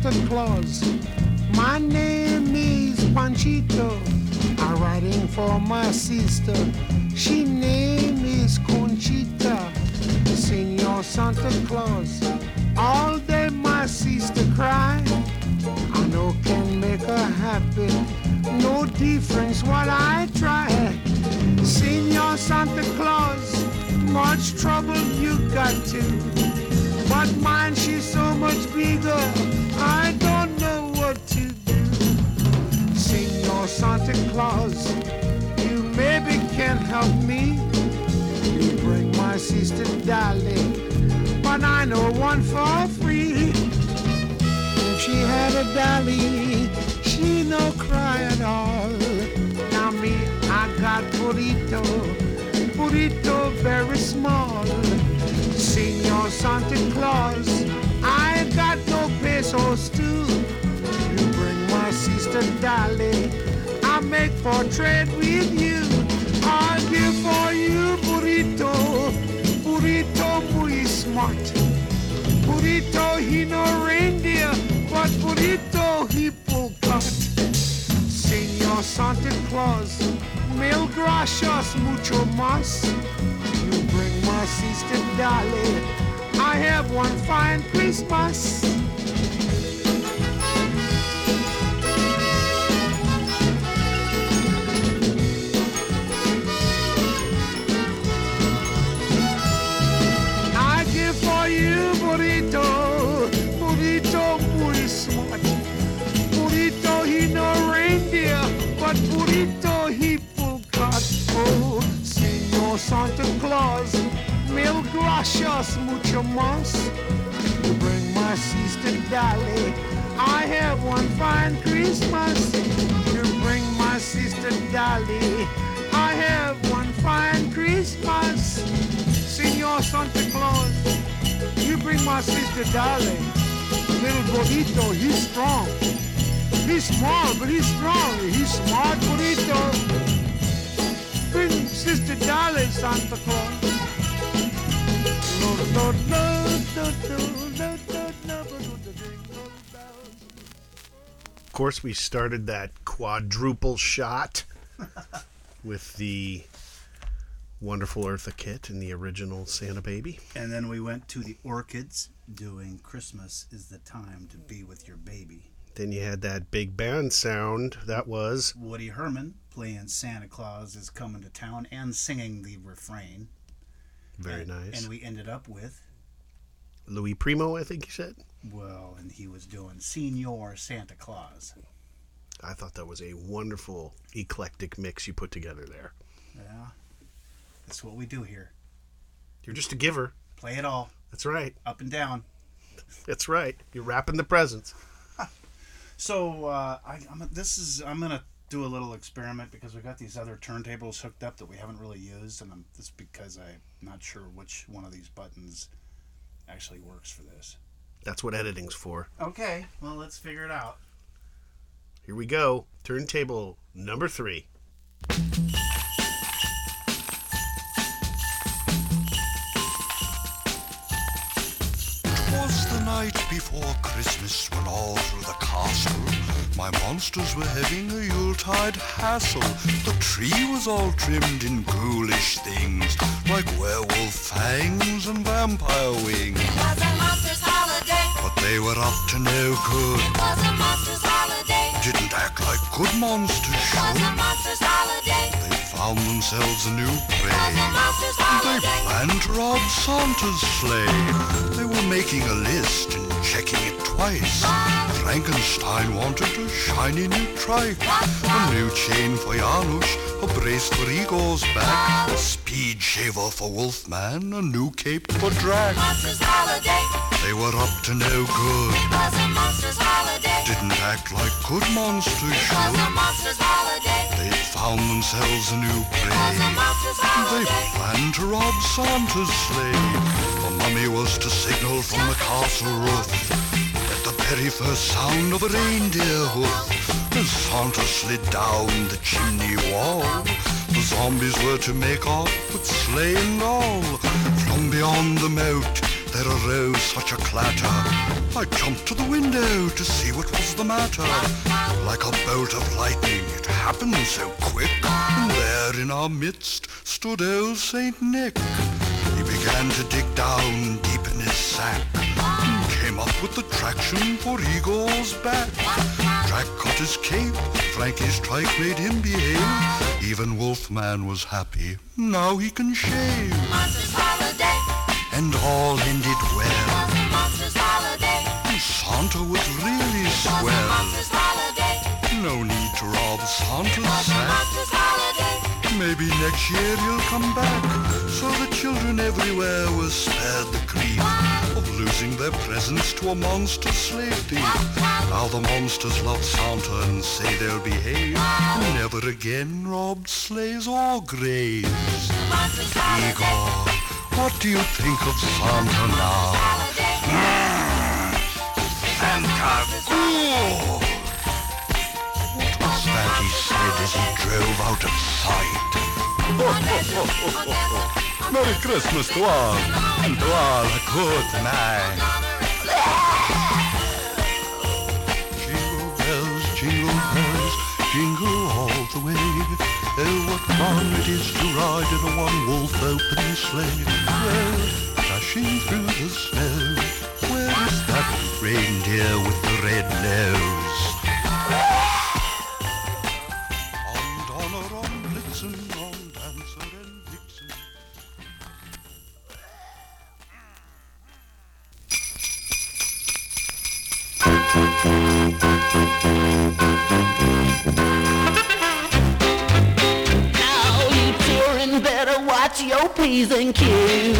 Santa Claus, my name is Panchito. I'm writing for my sister. She name is Conchita. Senor Santa Claus, all day my sister cry. I know can make her happy. No difference what I try. Senor Santa Claus, much trouble you got to. But mine, she's so much bigger. I don't know what to do. Senor Santa Claus, you maybe can help me. You bring my sister Dolly, but I know one for free. If she had a dolly, she no cry at all. Now me, I got burrito, burrito very small. Senor Santa Claus, I got pesos too. You bring my sister Dolly, I make for trade with you. I'll give for you burrito, burrito muy smart. Burrito he no reindeer, but burrito he pull cut. Senor Santa Claus, mil gracias mucho más. You bring my sister Dolly. I have one fine Christmas. He full. Oh, Senor Santa Claus, mil gracias mucho más. You bring my sister Dolly. I have one fine Christmas. You bring my sister Dolly. I have one fine Christmas. Senor Santa Claus, you bring my sister Dolly. Little Bonito, he's strong. He's small, but he's strong. He's smart, bonito. Bring Sister Dolly Santa Claus. Of course, we started that quadruple shot with the wonderful Eartha Kitt and the original Santa Baby. And then we went to the Orchids doing Christmas is the time to be with your baby. Then you had that big band sound. That was Woody Herman playing Santa Claus is coming to town and singing the refrain. very And- nice. And we ended up with, Louis Prima, I think you said. well, and he was doing Senor Santa Claus. I thought that was a wonderful eclectic mix you put together there. Yeah. That's what we do here. You're just a giver. Play it all. That's right. Up and down. That's right. You're wrapping the presents. So uh, I, I'm, this is I'm gonna do a little experiment because we got these other turntables hooked up that we haven't really used, and I'm just because I'm not sure which one of these buttons actually works for this. That's what editing's for. Okay, well let's figure it out. Here we go. Turntable number three. Night before Christmas, when all through the castle my monsters were having a Yuletide hassle. The tree was all trimmed in ghoulish things, like werewolf fangs and vampire wings. It was a monster's holiday. But they were up to no good. It was a monster's holiday. Didn't act like good monsters It was a monster's holiday. Found themselves a new prey. They planned to rob Santa's sleigh. They were making a list and checking it twice. Frankenstein wanted a shiny new trike, a new chain for Janusz, a brace for Igor's back, a speed shaver for Wolfman, a new cape for Drac. They were up to no good. Didn't act like good monsters should. a monster's holiday. They found themselves a new prey. They planned to rob Santa's sleigh. The mummy was to signal from the castle roof at the very first sound of a reindeer hoof. As Santa slid down the chimney wall, the zombies were to make off with sleigh and all. From beyond the moat, there arose such a clatter. I jumped to the window to see what was the matter. Like a bolt of lightning, it happened so quick. And there in our midst stood old Saint Nick. He began to dig down deep in his sack. and Came up with the traction for Igor's back. Drac cut his cape, Frankie's trike made him behave. Even Wolfman was happy, now he can shave. Monster's. And all ended well. Monster's holiday. And Santa was really swell. Monster's holiday. No need to rob Santa's sack. Monster's holiday. Maybe next year he'll come back. So the children everywhere were spared the grief of losing their presents to a monster slave thief. Now the monsters love Santa and say they'll behave. Never again rob sleighs or graves. Igor, what do you think of Santa now? Santa, ooh. What was that he said as he drove out of sight? Merry Christmas to all, and to all a good night. Oh, what fun it is to ride in a one-wolf open sleigh. Well, dashing through the snow. Where is that reindeer with the red nose? Your P's and Q's.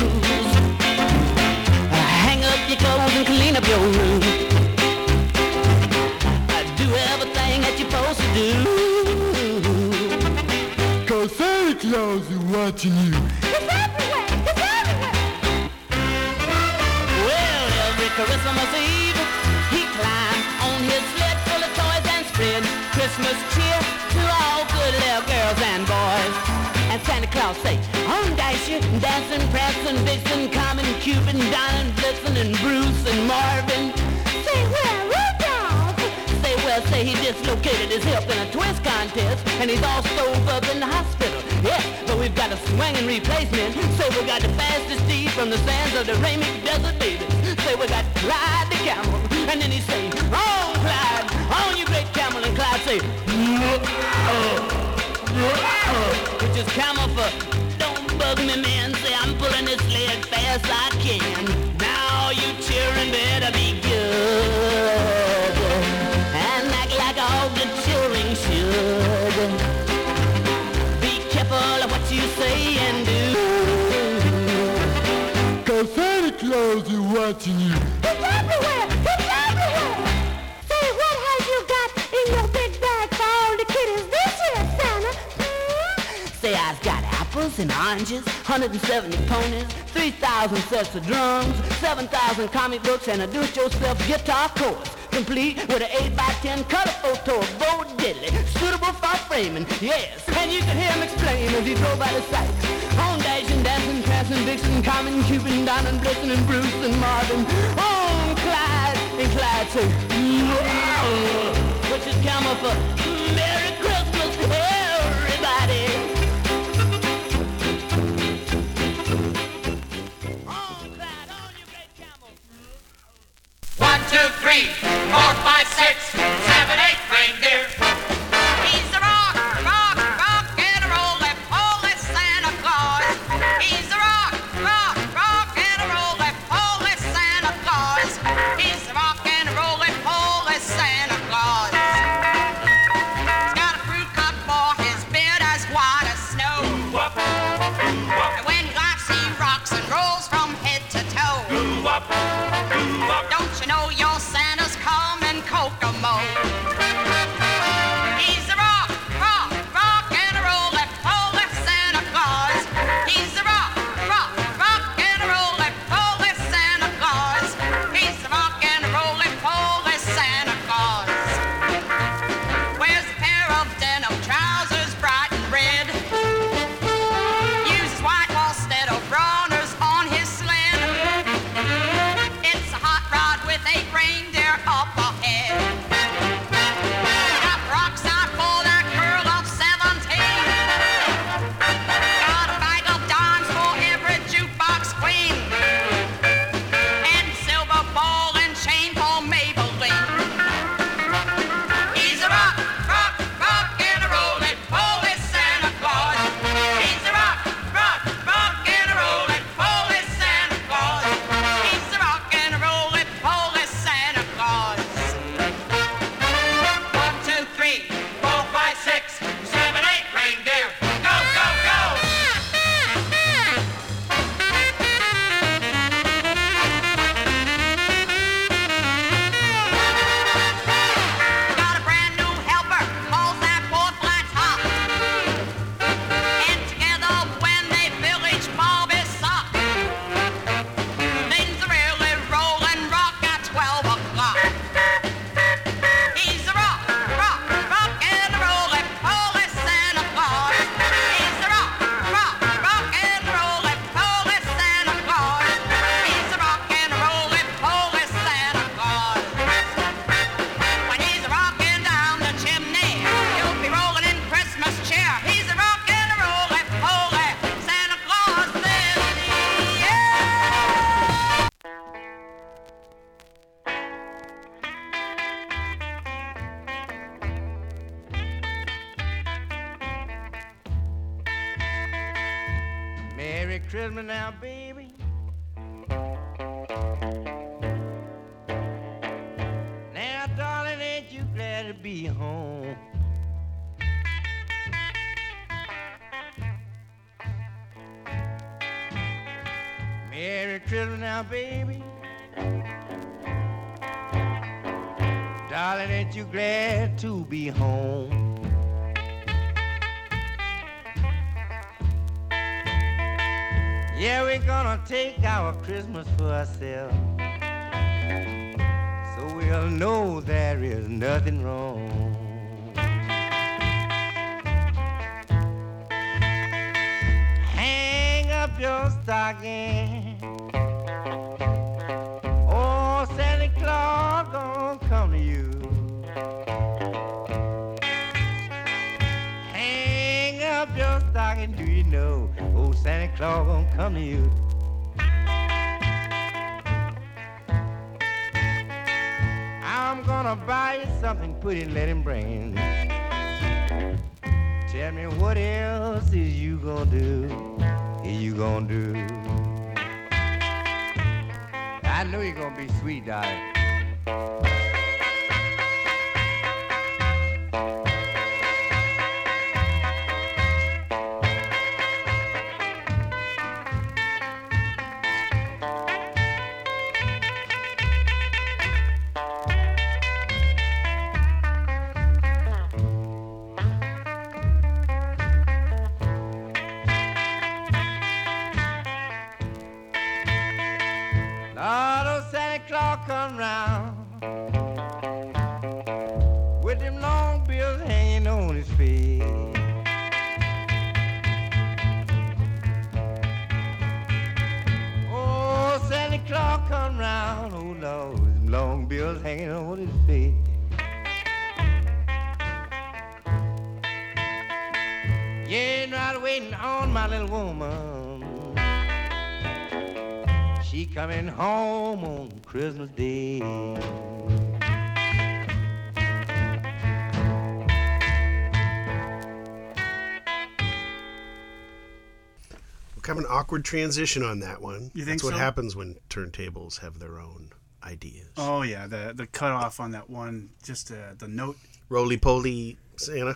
Uh, hang up your clothes and clean up your room. Uh, do everything that you're supposed to do. Cause Santa Claus is watching you. Well, every Christmas Eve, he climbed on his sled full of toys and spread Christmas cheer to all good little girls and boys. And Santa Claus say, on Dasher, Dancing, Prancing, Vixen, Comet, Cupid, Donner, Blitzen, and Bruce and Marvin. Say, where Rudolph? Say, well, say he dislocated his hip in a twist contest, and he's all stove up in the hospital. Yes, but we've got a swinging replacement. Say we got the fastest steed from the sands of the Rainic Desert, baby. Say we got Clyde the camel, and then he say, on Clyde, on you great camel, and Clyde say, which uh, is camel for don't bug me, man. Say I'm pulling this sled fast as I can. Now you cheering better be good and act like all the children should. Be careful of what you say and do. Cause Santa Claus is watching you. Apples and oranges, 170 ponies, 3,000 sets of drums, 7,000 comic books, and a do-it-yourself guitar course. Complete with an 8 by 10 color photo of Bo Diddley, suitable for framing, yes. And you can hear him explain as he drove by the site. On dashing Dancing, and Vixen, Carmen, Cupid, Don and Blitzen and Bruce and Marvin. Oh, Clyde and Clyde wow, which is camel for two, three, four, five, six, seven, eight, reindeer. Transition on that one. You think That's what so? happens when turntables have their own ideas. Oh yeah, the the cutoff on that one, just uh, the note. Roly poly Santa.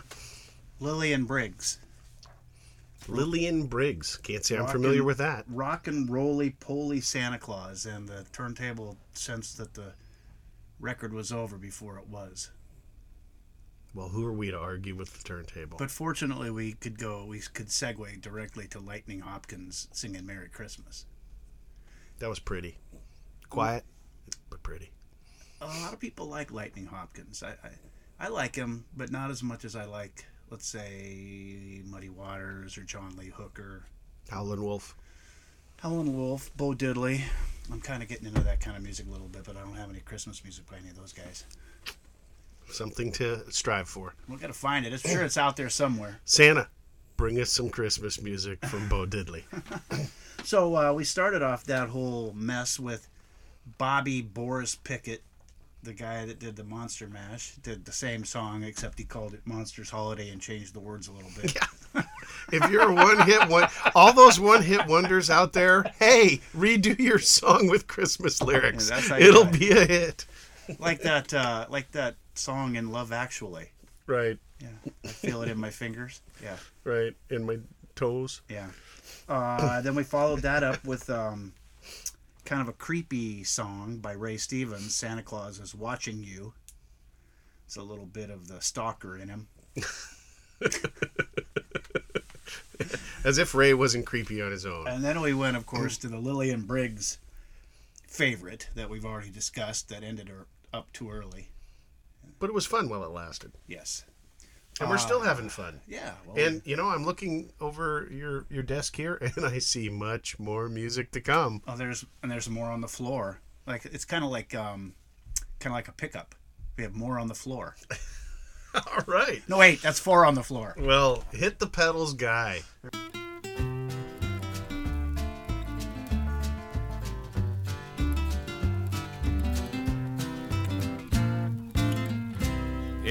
Lillian Briggs. Lillian Briggs. Can't say I'm familiar Rockin'- with that. Rock and roly poly Santa Claus, and the turntable sensed that the record was over before it was. Well, who are we to argue with the turntable? But fortunately, we could go. We could segue directly to Lightning Hopkins singing "Merry Christmas." That was pretty. Quiet, but pretty. A lot of people like Lightning Hopkins. I, I, I like him, but not as much as I like, let's say, Muddy Waters or John Lee Hooker, Howlin' Wolf. Howlin' Wolf, Bo Diddley. I'm kind of getting into that kind of music a little bit, but I don't have any Christmas music by any of those guys. Something to strive for. We got to find it. I'm sure it's out there somewhere. Santa, bring us some Christmas music from Bo Diddley. So uh, we started off that whole mess with Bobby Boris Pickett, the guy that did the Monster Mash, did the same song except he called it Monsters Holiday and changed the words a little bit. if you're a one hit one, all those one hit wonders out there, hey, redo your song with Christmas lyrics. Yeah, that's how you It'll be a hit. Like that, uh, like that song in Love Actually. Right. Yeah, I feel it in my fingers. Yeah. Right. In my toes. Yeah. Uh, then we followed that up with um, kind of a creepy song by Ray Stevens. Santa Claus is watching you. It's a little bit of the stalker in him. As if Ray wasn't creepy on his own. And then we went, of course, to the Lillian Briggs favorite that we've already discussed that ended her up too early. But it was fun while it lasted. Yes. And we're Uh, still having fun. yeah, well- and you know, I'm looking over your your desk here, and I see much more music to come. Oh, there's and there's more on the floor. Like it's kind of like um, kind of like a pickup. We have more on the floor. All right. No, wait, that's four on the floor. Well, hit the pedals, guy.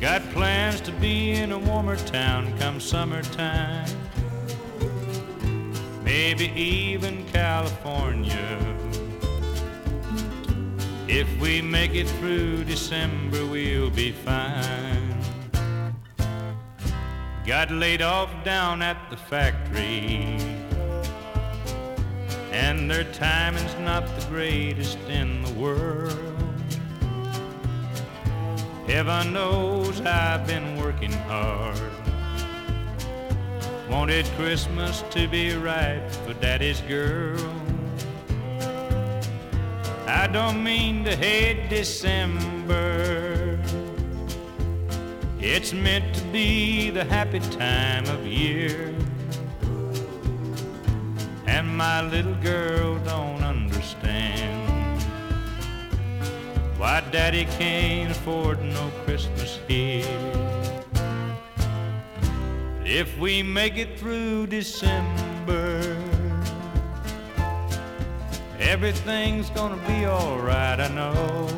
Got plans to be in a warmer town come summertime. Maybe even California. If we make it through December, we'll be fine. Got laid off down at the factory. And their timing's not the greatest in the world. Heaven knows I've been working hard. Wanted Christmas to be right for Daddy's girl. I don't mean to hate December. It's meant to be the happy time of year. And my little girl don't Why daddy can't afford no Christmas here. If we make it through December, everything's gonna be alright, I know.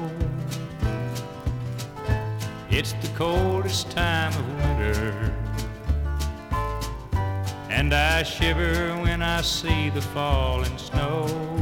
It's the coldest time of winter, and I shiver when I see the falling snow.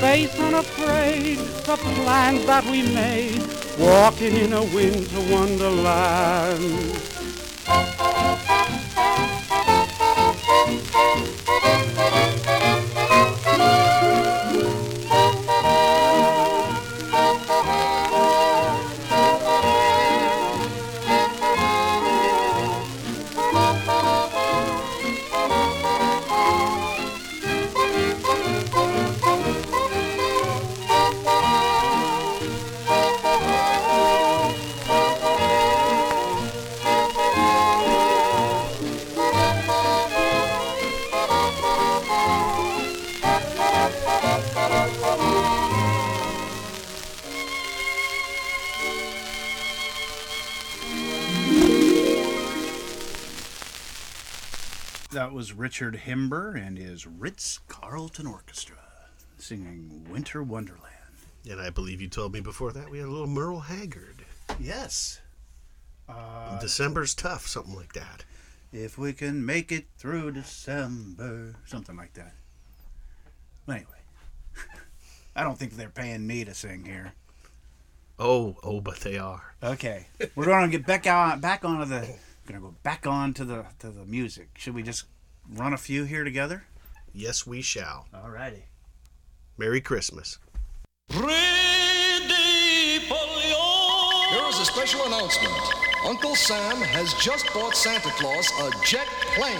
face unafraid the plans that we made, walking in a winter wonderland. Was Richard Himber and his Ritz Carlton Orchestra singing Winter Wonderland. And I believe you told me before that we had a little Merle Haggard. Yes. Uh, December's tough, something like that. If we can make it through December, something like that. Anyway, I don't think they're paying me to sing here. Oh, oh, but they are. Okay, we're going to get back on back onto the. Going to go back on to the to the music. Should we just run a few here together? Yes, we shall. All righty. Merry Christmas. There is a special announcement. Uncle Sam has just bought Santa Claus a jet plane.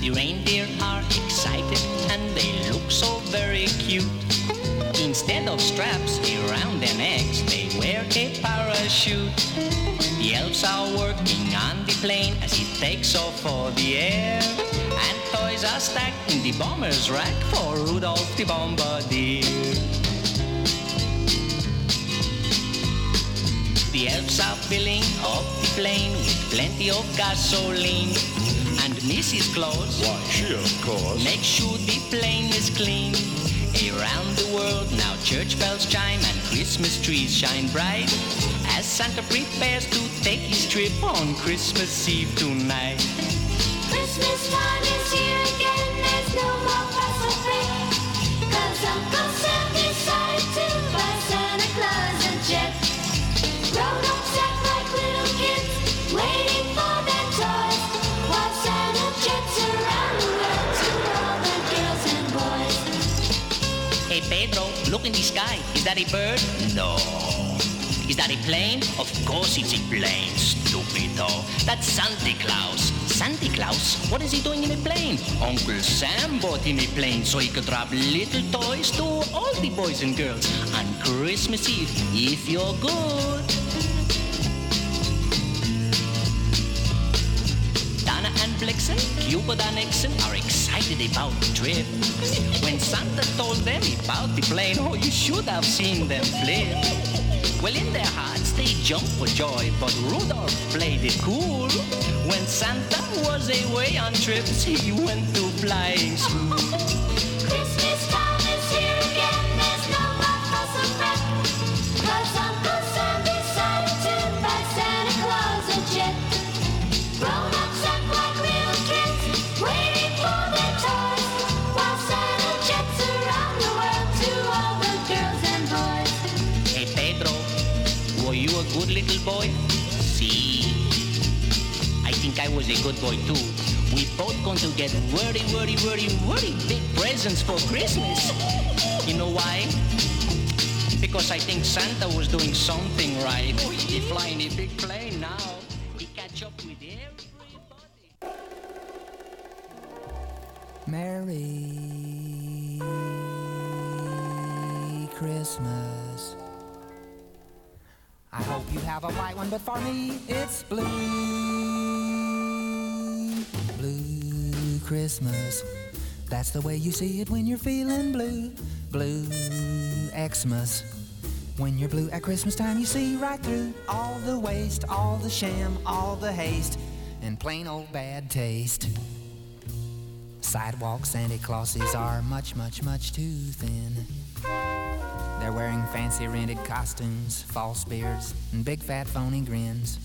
The reindeer are excited and they look so very cute. Instead of straps around their necks, they wear a parachute. The elves are working on the plane as it takes off for the air. And toys are stacked in the bomber's rack for Rudolph the Bombardier. The elves are filling up the plane with plenty of gasoline. And Mrs. Claus, Why, she of course. makes sure the plane is clean. Around the world. Now church bells chime and Christmas trees shine bright. As Santa prepares to take his trip on Christmas Eve tonight. Christmas time is here again, there's no more look in the sky. Is that a bird? No. Is that a plane? Of course it's a plane, stupido. That's Santa Claus. Santa Claus? What is he doing in a plane? Uncle Sam bought him a plane so he could drop little toys to all the boys and girls on Christmas Eve, if you're good. Blitzen, Cupid and Nixon are excited about the trip. When Santa told them about the plane, oh, you should have seen them flip. Well, in their hearts they jumped for joy, but Rudolph played it cool. When Santa was away on trips, he went to flying school. Christmas time is boy? See, I think I was a good boy too. We both going to get wordy, wordy, wordy, wordy big presents for Christmas. You know why? Because I think Santa was doing something right. He flying a big plane now. He catch up with everybody. Merry Christmas. I hope you have a white one, but for me it's blue. Blue Christmas. That's the way you see it when you're feeling blue. Blue Xmas. When you're blue at Christmas time, you see right through all the waste, all the sham, all the haste, and plain old bad taste. Sidewalk Santa Clauses are much, much, much too thin. They're wearing fancy rented costumes, false beards, and big fat phony grins.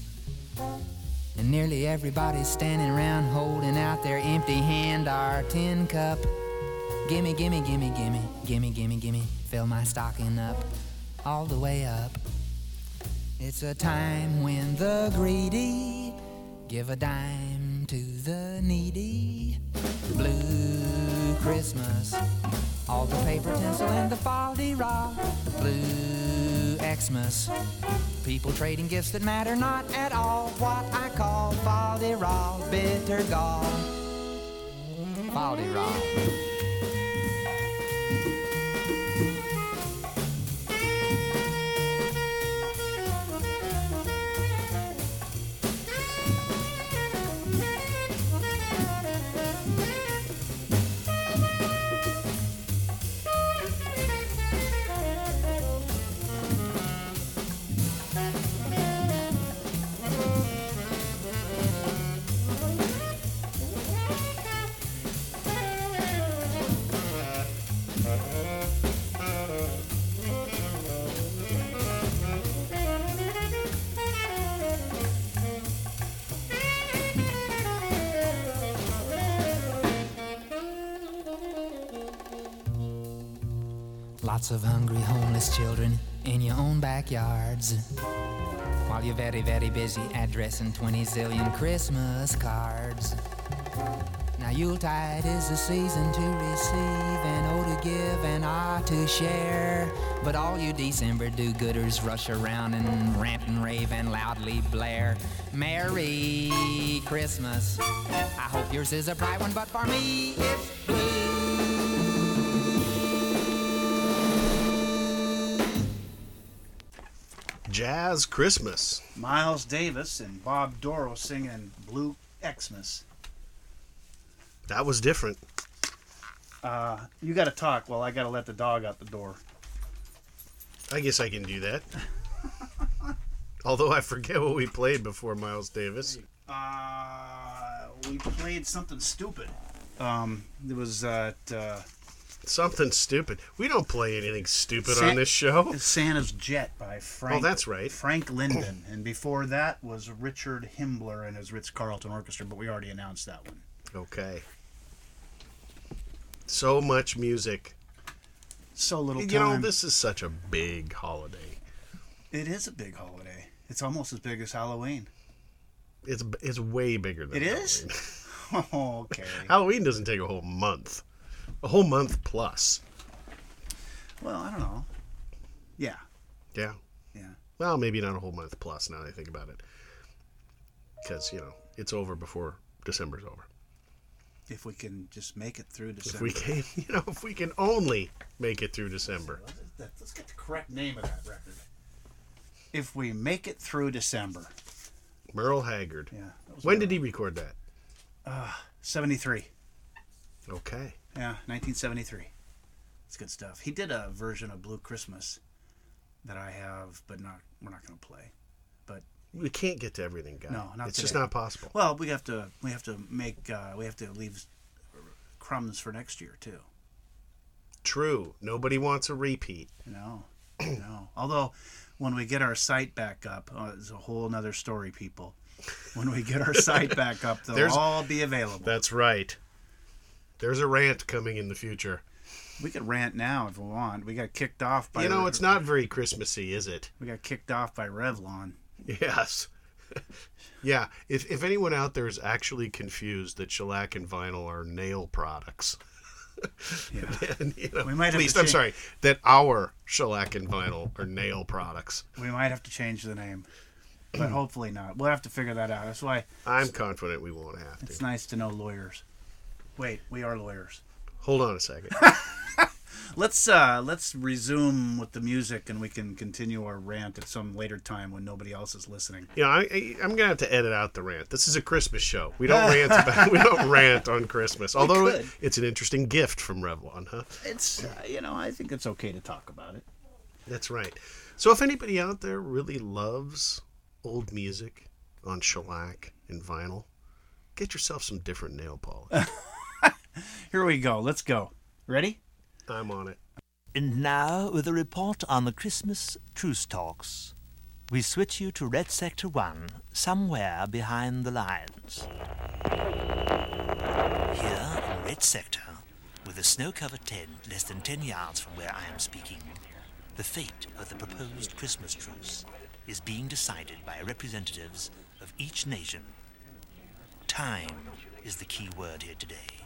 And nearly everybody's standing around holding out their empty hand or tin cup. Gimme, gimme, gimme, gimme, gimme, gimme, gimme, fill my stocking up, all the way up. It's a time when the greedy give a dime to the needy. Blue Christmas, all the paper tinsel and the foldy raw. Blue Xmas, people trading gifts that matter not at all. What I call foldy raw, bitter gall. Foldy Lots of hungry homeless children in your own backyards. While you're very, very busy addressing 20 zillion Christmas cards. Now Yuletide is the season to receive and oh to give and ah to share. But all you December do-gooders rush around and rant and rave and loudly blare. Merry Christmas. I hope yours is a bright one, but for me it's Jazz Christmas. Miles Davis and Bob Dorough singing Blue Xmas. That was different. Uh, you got to talk while I got to let the dog out the door. I guess I can do that. Although I forget what we played before Miles Davis. Uh, we played something stupid. Um, it was at, uh, Something stupid. We don't play anything stupid San- on this show. Santa's Jet by Frank. Oh, that's right. Frank Linden, and before that was Richard Himbler and his Ritz Carlton Orchestra, but we already announced that one. Okay. So much music. So little You know, time. this is such a big holiday. It is a big holiday. It's almost as big as Halloween. It's it's way bigger than It is? Oh, okay. Halloween doesn't take a whole month. A whole month plus. Well, I don't know. Yeah. Yeah. Yeah. Well, maybe not a whole month plus now that I think about it. Because, you know, it's over before December's over. If we can just make it through If December. we can, you know, if we can only make it through December. Let's get the correct name of that record. If we make it through December. Merle Haggard. Yeah. When did he record that? Uh, 73. Okay. Yeah, 1973. It's good stuff. He did a version of Blue Christmas that I have, but not we're not going to play. But We can't get to everything, guy. no, not It's just not possible. Well, we have to we have to make uh, we have to leave crumbs for next year too. True. Nobody wants a repeat. No, no. Although, when we get our site back up, uh, it's a whole nother story, people. When we get our site back up, they'll all be available. That's right. There's a rant coming in the future. We could rant now if we want. We got kicked off by You know, it's not very Christmassy, is it? We got kicked off by Revlon. Yes. yeah. If, if anyone out there is actually confused that shellac and vinyl are nail products, then, you know, We might at have least, to I'm sorry, that our shellac and vinyl are nail products. We might have to change the name, but hopefully not. We'll have to figure that out. That's why I'm confident we won't have to. it's nice to know lawyers. Wait, we are lawyers. Hold on a second. Let's uh let's resume with the music and we can continue our rant at some later time when nobody else is listening. Know, I, I, I'm gonna have to edit out the rant. This is a Christmas show. We don't rant about we don't rant on Christmas. Although it, it's an interesting gift from Revlon, huh? It's uh, you know I think it's okay to talk about it. That's right. So if anybody out there really loves old music on shellac and vinyl, get yourself some different nail polish. Here we go. Let's go. Ready? I'm on it. And now, with a report on the Christmas truce talks, we switch you to Red Sector 1, somewhere behind the lines. Here in Red Sector, with a snow covered tent less than 10 yards from where I am speaking, the fate of the proposed Christmas truce is being decided by representatives of each nation. Time is the key word here today,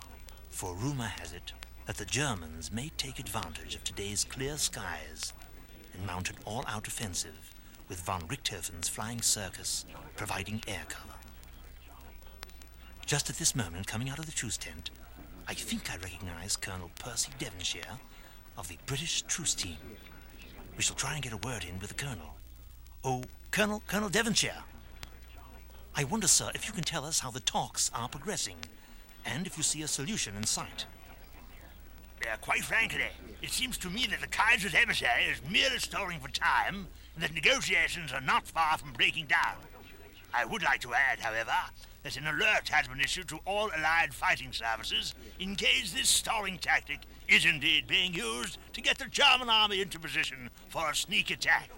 for rumor has it that the Germans may take advantage of today's clear skies and mount an all out offensive with von Richthofen's flying circus providing air cover. Just at this moment, coming out of the truce tent, I think I recognize Colonel Percy Devonshire of the British truce team. We shall try and get a word in with the Colonel. Oh, Colonel, Colonel Devonshire. I wonder, sir, if you can tell us how the talks are progressing, and if you see a solution in sight. Uh, quite frankly, it seems to me that the Kaiser's emissary is merely stalling for time and that negotiations are not far from breaking down. I would like to add, however, that an alert has been issued to all Allied fighting services in case this stalling tactic is indeed being used to get the German army into position for a sneak attack.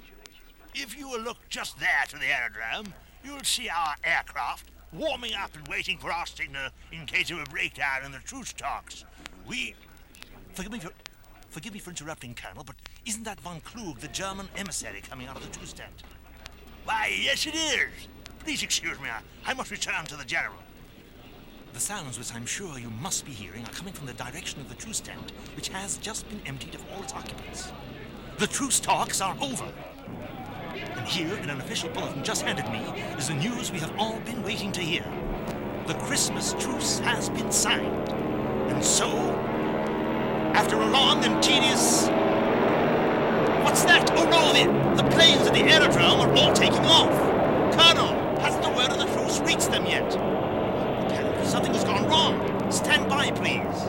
If you will look just there to the aerodrome, you'll see our aircraft warming up and waiting for our signal in case of a breakdown in the truce talks. We Forgive me for, forgive me for interrupting, Colonel, but isn't that von Klug, the German emissary, coming out of the truce tent? Why, yes, it is. Please excuse me. I, I must return to the general. The sounds which I'm sure you must be hearing are coming from the direction of the truce tent, which has just been emptied of all its occupants. The truce talks are over. And here, in an official bulletin just handed me, is the news we have all been waiting to hear. The Christmas truce has been signed. And so, after a long and tedious. What's that? Oh no, the, the planes at the aerodrome are all taking off. Colonel, hasn't the word of the truce reached them yet? Apparently something has gone wrong. Stand by, please.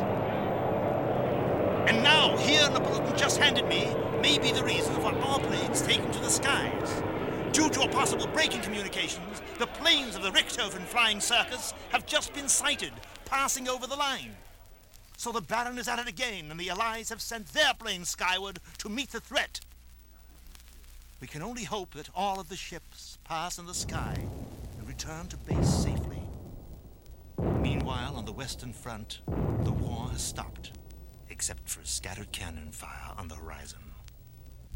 And now, here in the bulletin just handed me, may be the reason for our planes taking to the skies. Due to a possible break in communications, the planes of the Richthofen Flying Circus have just been sighted passing over the line. So the Baron is at it again, and the Allies have sent their planes skyward to meet the threat. We can only hope that all of the ships pass in the sky and return to base safely. Meanwhile, on the Western Front, the war has stopped, except for scattered cannon fire on the horizon.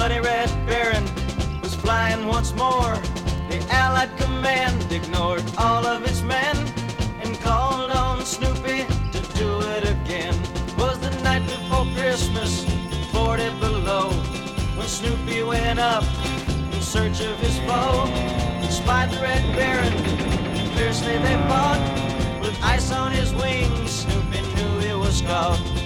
The bloody Red Baron was flying once more. The Allied command ignored all of its men and called on Snoopy to do it again. Was the night before Christmas, 40 below, when Snoopy went up in search of his foe. Spied the Red Baron, fiercely they fought. With ice on his wings, Snoopy knew he was caught.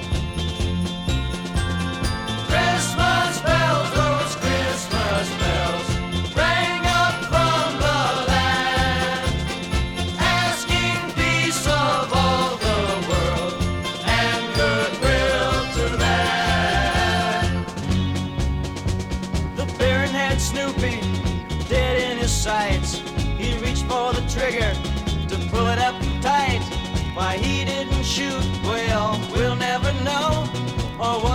Why he didn't shoot, well, we'll never know. Or was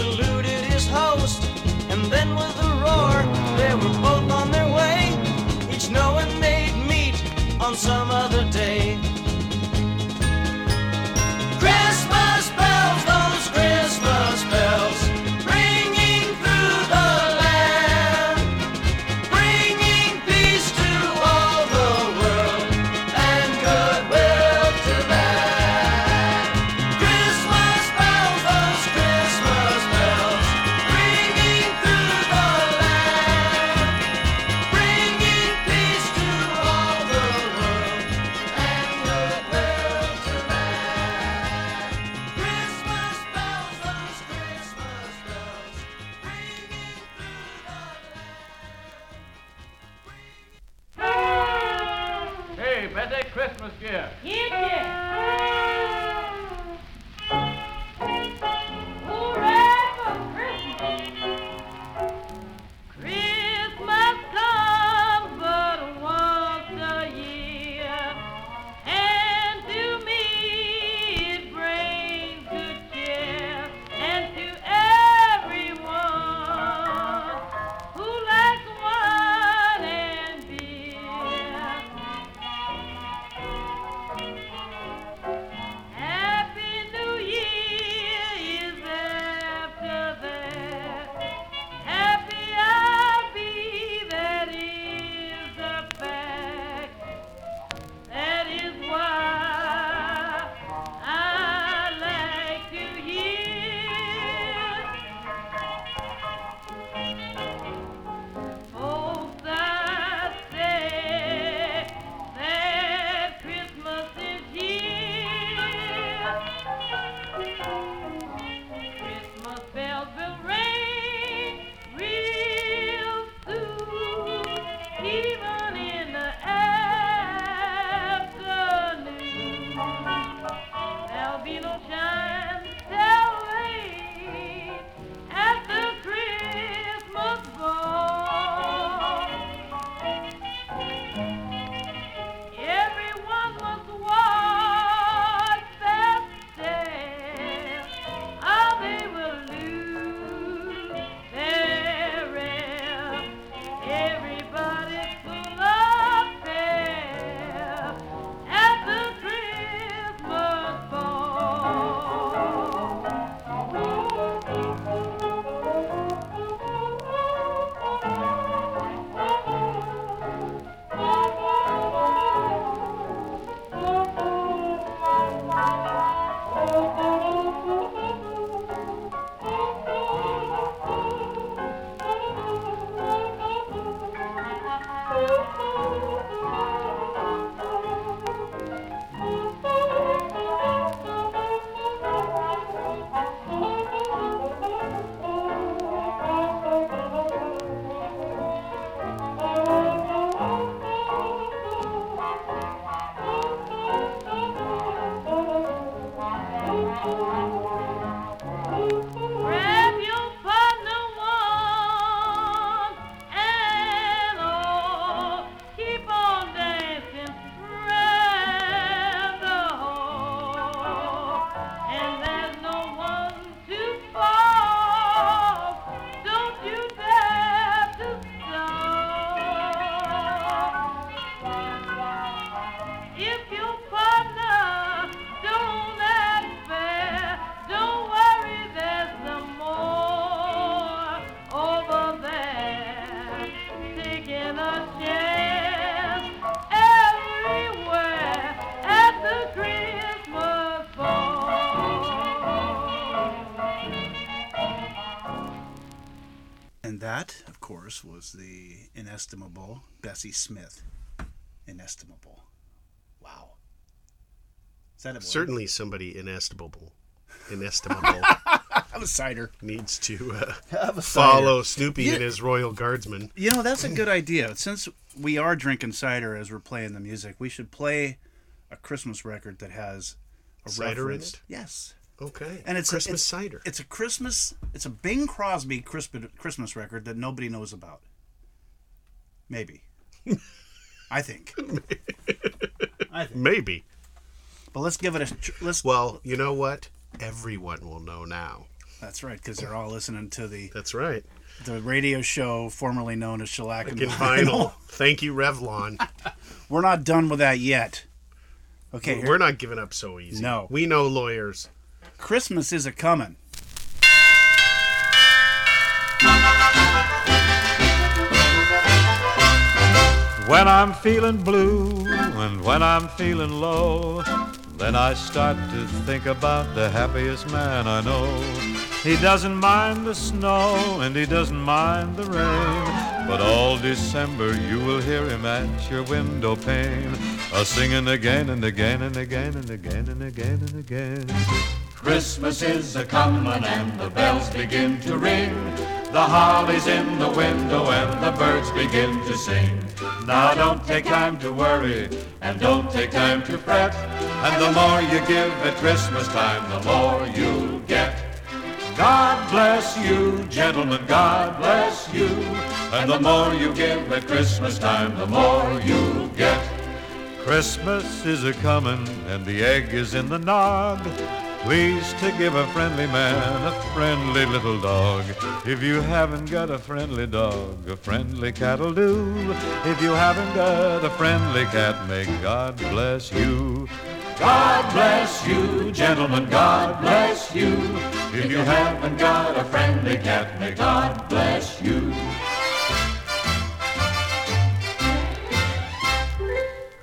saluted his host. And then with a roar, they were both on their way, each knowing they'd meet on some other day. Was the inestimable Bessie Smith. Inestimable. Wow. Is that a word? Certainly, somebody inestimable, inestimable Have a cider. needs to uh, Have a follow cider. Snoopy You- and his royal guardsmen. You know, that's a good idea. Since we are drinking cider as we're playing the music, we should play a Christmas record that has a Cider in it? Yes. Okay. And it's Christmas a, it's, cider. It's a Christmas. It's a Bing Crosby Christmas record that nobody knows about. Maybe. I think. I think. Maybe. But let's give it a tr- let's. Well, you know what? Everyone will know now. That's right, because they're all listening to the. That's right. The radio show formerly known as Shellac and in vinyl. Thank you, Revlon. We're not done with that yet. Okay, We're not giving up so easy. No. We know lawyers. Christmas is a coming. When I'm feeling blue and when I'm feeling low, then I start to think about the happiest man I know. He doesn't mind the snow and he doesn't mind the rain, but all December you will hear him at your window pane, a singing again and again and again and again and again and again. Christmas is a comin' and the bells begin to ring. The holly's in the window and the birds begin to sing. Now don't take time to worry and don't take time to fret. And the more you give at Christmas time, the more you'll get. God bless you, gentlemen, God bless you. And the more you give at Christmas time, the more you'll get. Christmas is a comin' and the egg is in the nog. Please to give a friendly man a friendly little dog. If you haven't got a friendly dog, a friendly cat'll do. If you haven't got a friendly cat, may God bless you. God bless you, gentlemen, God bless you. If you haven't got a friendly cat, may God bless you.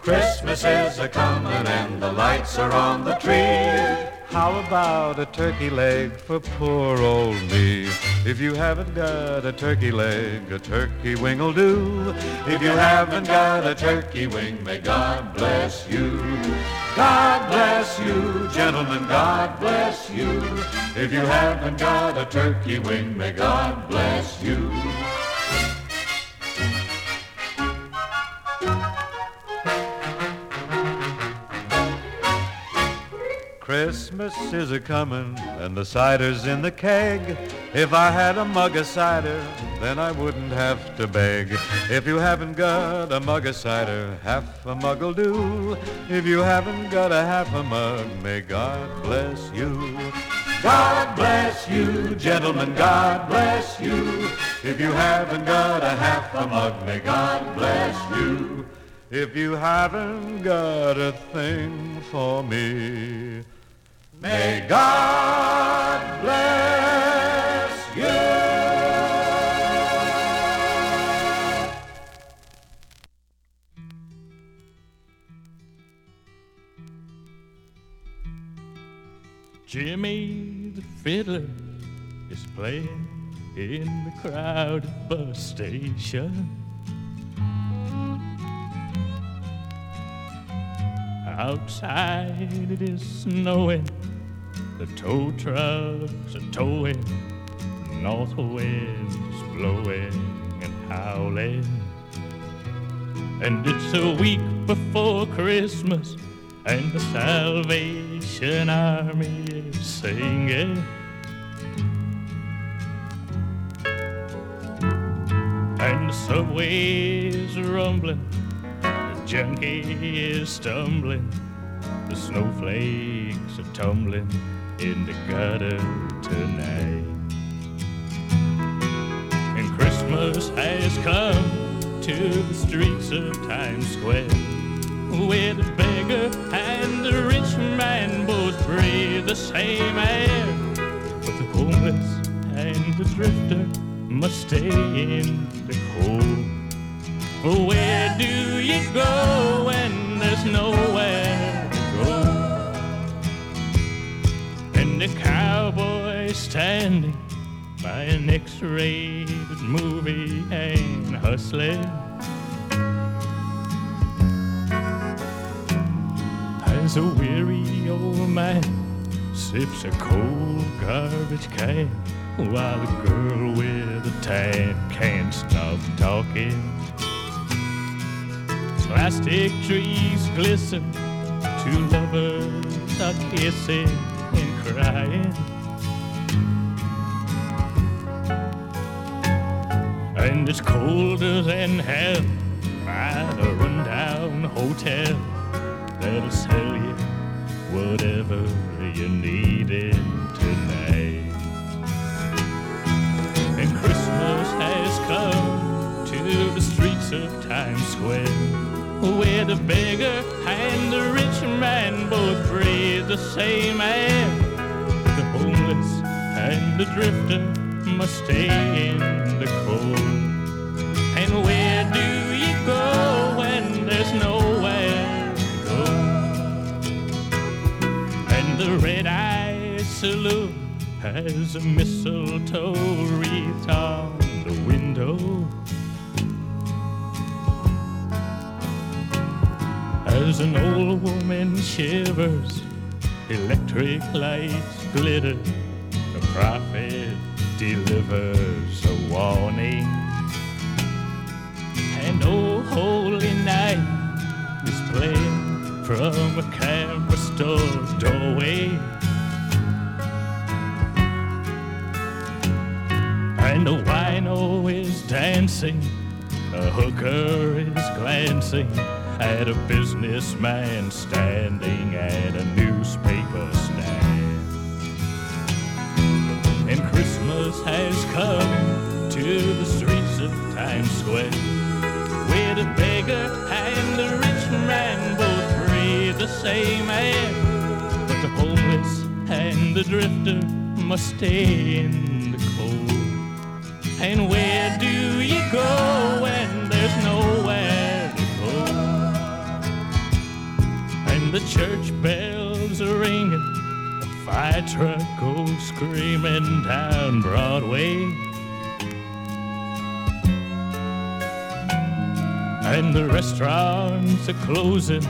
Christmas is a comin' and the lights are on the tree. How about a turkey leg for poor old me? If you haven't got a turkey leg, a turkey wing'll do. If you haven't got a turkey wing, may God bless you. God bless you, gentlemen, God bless you. If you haven't got a turkey wing, may God bless you. Christmas is a comin' and the cider's in the keg. If I had a mug of cider, then I wouldn't have to beg. If you haven't got a mug of cider, half a mug'll do. If you haven't got a half a mug, may God bless you. God bless you, gentlemen, God bless you. If you haven't got a half a mug, may God bless you. If you haven't got a thing for me, May God bless you. Jimmy the fiddler is playing in the crowded bus station. Outside it is snowing, the tow trucks are towing, north winds blowing and howling. And it's a week before Christmas, and the Salvation Army is singing. And the subway is rumbling, the junkie is stumbling, the snowflakes are tumbling in the gutter tonight. And Christmas has come to the streets of Times Square, where the beggar and the rich man both breathe the same air. But the homeless and the drifter must stay in the cold. Where do you go when there's nowhere standing by an X-rated movie and hustling. As a weary old man sips a cold garbage can while the girl with a tan can't stop talking. Plastic trees glisten, two lovers are kissing and crying. It's colder than hell by the rundown hotel that'll sell you whatever you needed tonight. And Christmas has come to the streets of Times Square where the beggar and the rich man both breathe the same air. The homeless and the drifter must stay in the cold. The red eye saloon has a mistletoe wreath on the window. As an old woman shivers, electric lights glitter. The prophet delivers a warning. And oh, holy night is playing from a camera store's doorway. And a wino is dancing, a hooker is glancing at a businessman standing at a newspaper stand. And Christmas has come to the streets of Times Square, where the beggar and the rich man both the same air. But the homeless and the drifter must stay in the cold. And where do you go when there's nowhere to go? And the church bells are ringing, the fire truck goes screaming down Broadway. And the restaurants are closing,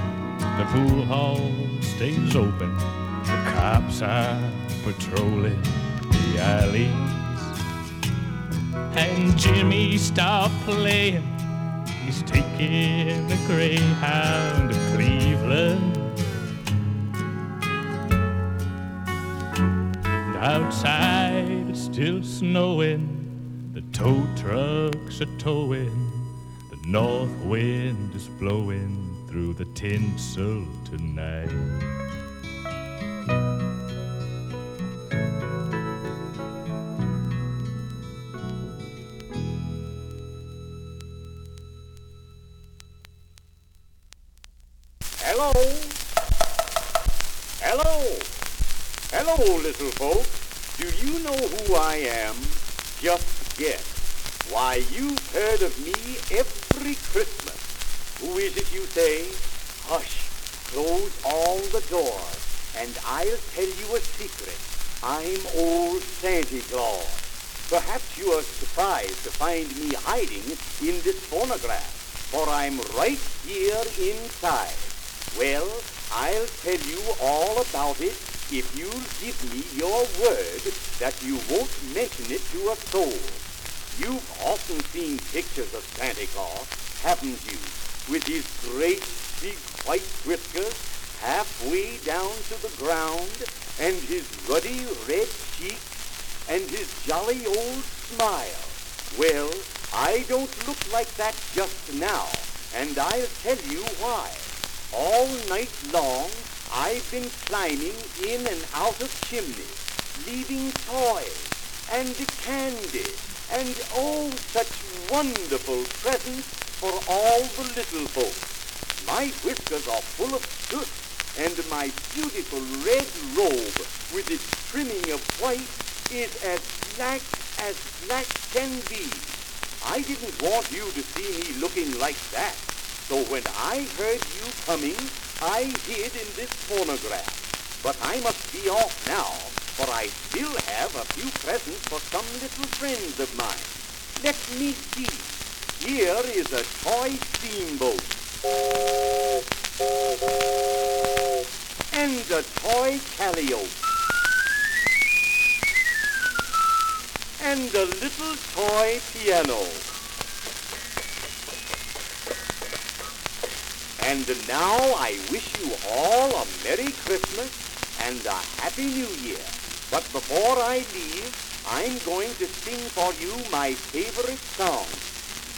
the pool hall stays open, the cops are patrolling the alleys. And Jimmy stopped playing. He's taking the Greyhound to Cleveland. And outside it's still snowing. The tow trucks are towing. The north wind is blowing through the tinsel tonight. Hello? Hello? Hello, little folks. Do you know who I am? Just guess. Why, you've heard of me every Christmas. Who is it you say? Hush, close all the doors, and I'll tell you a secret. I'm old Santa Claus. Perhaps you are surprised to find me hiding in this phonograph, for I'm right here inside. Well, I'll tell you all about it if you'll give me your word that you won't mention it to a soul. You've often seen pictures of Santa Claus, haven't you? With his great big white whiskers halfway down to the ground, and his ruddy red cheeks, and his jolly old smile. Well, I don't look like that just now, and I'll tell you why. All night long, I've been climbing in and out of chimneys, leaving toys and candy and oh, such wonderful presents for all the little folks. My whiskers are full of soot, and my beautiful red robe with its trimming of white is as black as black can be. I didn't want you to see me looking like that. So when I heard you coming, I hid in this phonograph. But I must be off now, for I still have a few presents for some little friends of mine. Let me see. Here is a toy steamboat. And a toy calliope. And a little toy piano. And now I wish you all a Merry Christmas and a Happy New Year. But before I leave, I'm going to sing for you my favorite song.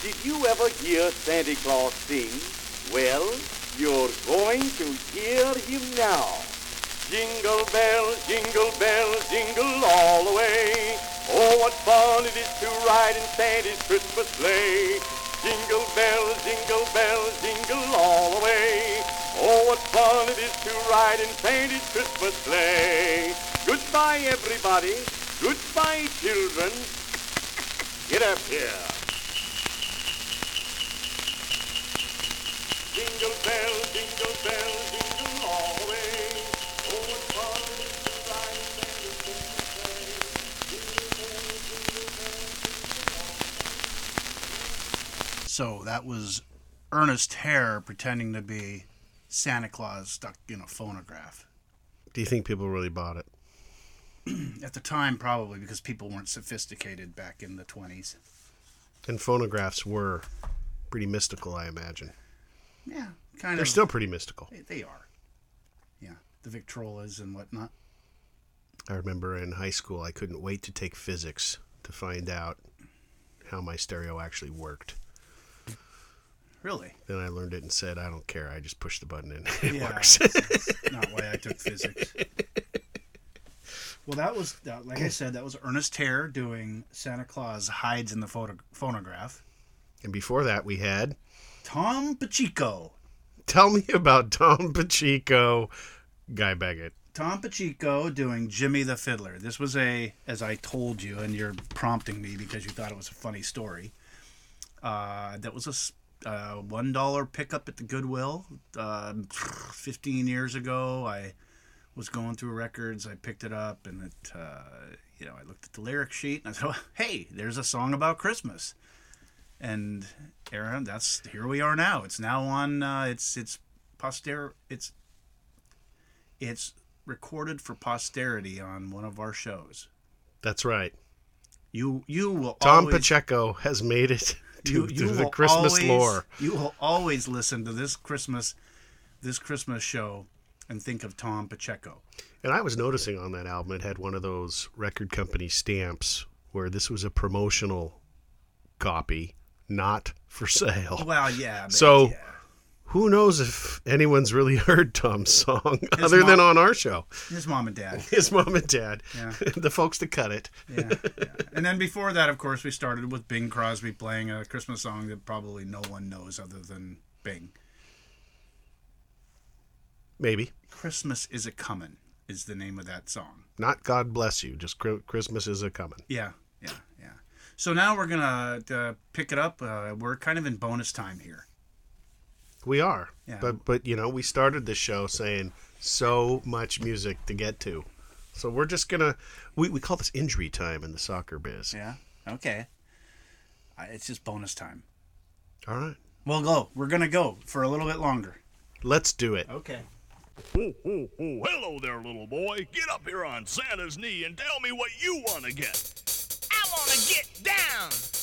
Did you ever hear Santa Claus sing? Well, you're going to hear him now. Jingle bells, jingle bells, jingle all the way. Oh, what fun it is to ride in Santa's Christmas sleigh. Jingle bells, jingle bells, jingle all the way. Oh, what fun it is to ride in Santa's Christmas sleigh. Goodbye, everybody. Goodbye, children. Get up here. Jingle bells, jingle bells, jingle all the way. Oh, what fun it is to ride in Santa's Christmas sleigh. Jingle bells, jingle bells, jingle So that was Ernest Hare pretending to be Santa Claus stuck in a phonograph. Do you think people really bought it? At the time, probably because people weren't sophisticated back in the 20s. And phonographs were pretty mystical, I imagine. Yeah, kind They're of. still pretty mystical. They, they are. Yeah, the Victrolas and whatnot. I remember in high school, I couldn't wait to take physics to find out how my stereo actually worked. Really? Then I learned it and said, I don't care. I just push the button and it yeah, works. that's not why I took physics. Well, that was like I said, that was Ernest Hare doing Santa Claus hides in the photo, phonograph. and before that, we had Tom Pacheco. Tell me about Tom Pacheco, Guy Baggett. Tom Pacheco doing Jimmy the Fiddler. This was a, as I told you, and you're prompting me because you thought it was a funny story. Uh, that was a uh, one dollar pickup at the Goodwill. Uh, Fifteen years ago, I was going through records. I picked it up, and it, uh, you know, I looked at the lyric sheet, and I said, "Hey, there's a song about Christmas." And Aaron, that's here we are now. It's now on. Uh, it's it's poster. It's it's recorded for posterity on one of our shows. That's right. You you will Tom always, Pacheco has made it to, you, to the Christmas always- lore. You will always listen to this Christmas this Christmas show and think of Tom Pacheco. And I was noticing on that album, it had one of those record company stamps where this was a promotional copy, not for sale. Well, yeah, So, who knows if anyone's really heard Tom's song His other than on our show? His mom and dad. His mom and dad, Yeah. the folks that cut it. Yeah, yeah. And then before that, of course, we started with Bing Crosby playing a Christmas song that probably no one knows other than Bing. Maybe Christmas is a comin' is the name of that song. not God bless you, just Christmas is a coming. Yeah, yeah, yeah. So now we're gonna uh, pick it up. Uh, we're kind of in bonus time here. We are, Yeah. but but you know we started the show saying so much music to get to, so we're just gonna we, we call this injury time in the soccer biz. Yeah. Okay. It's just bonus time. All right, We'll go. We're gonna go for a little bit longer. let's do it. Okay. Ho, ho, ho. Hello there, little boy. Get up here on Santa's knee and tell me what you want to get. Wanna get down.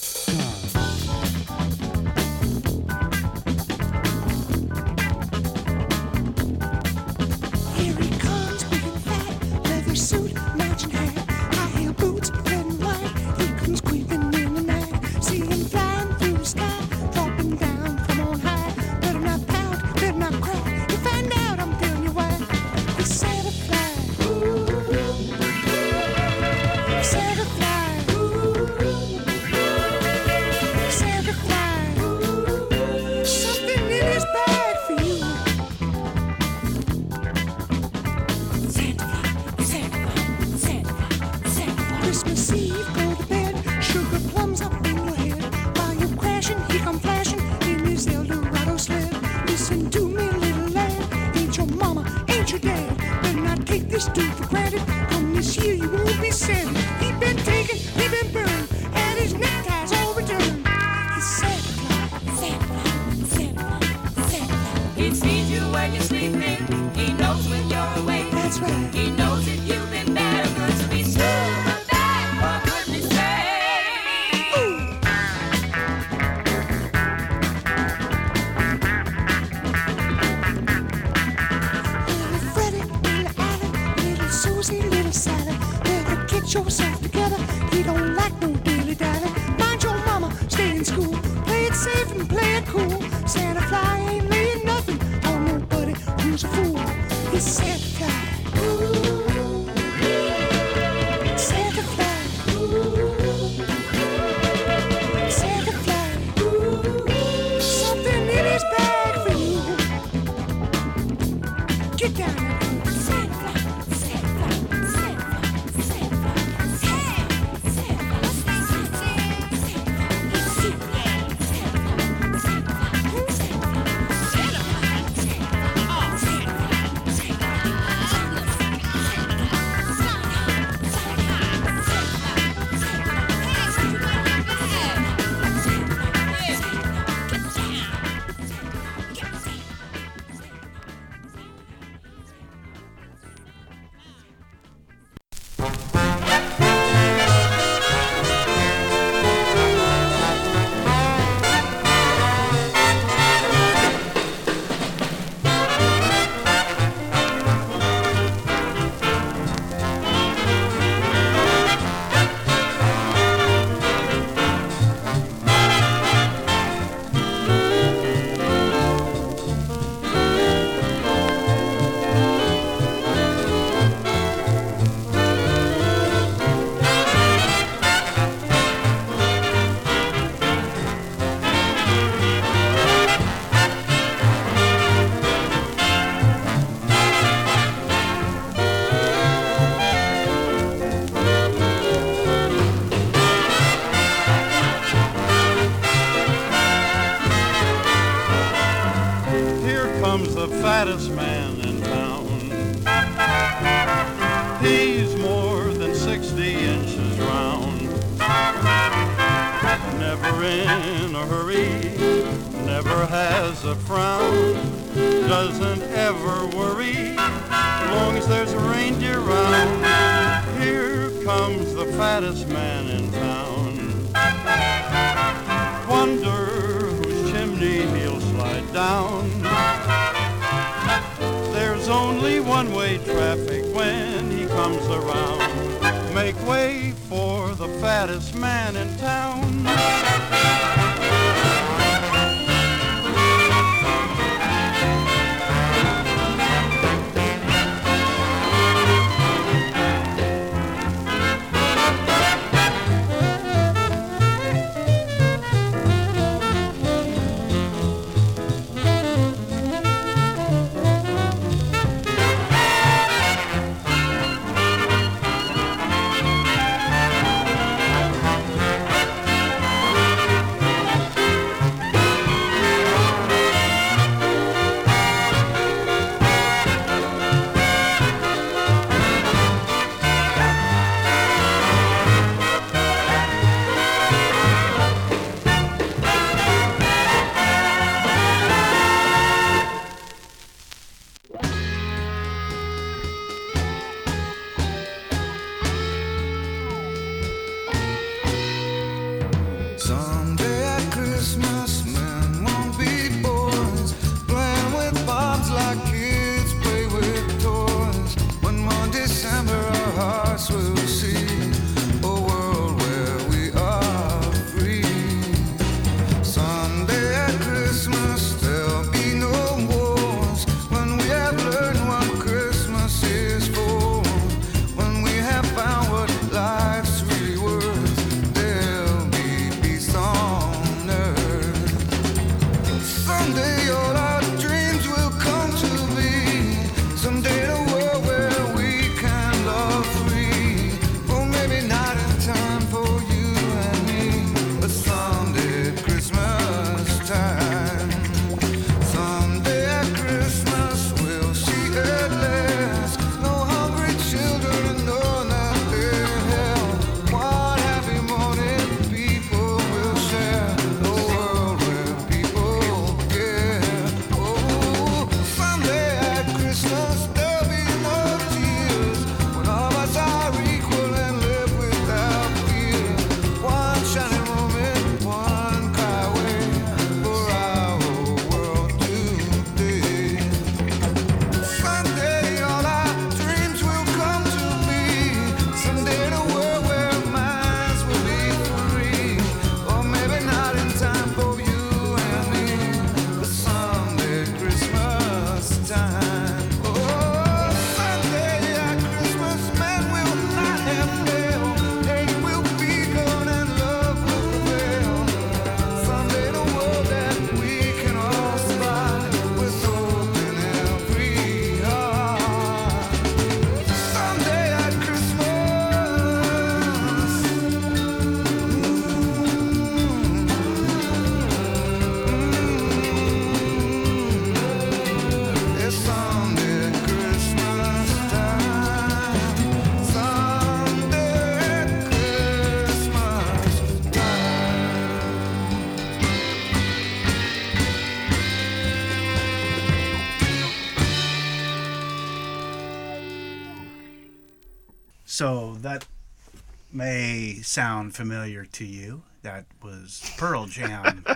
Sound familiar to you. That was Pearl Jam.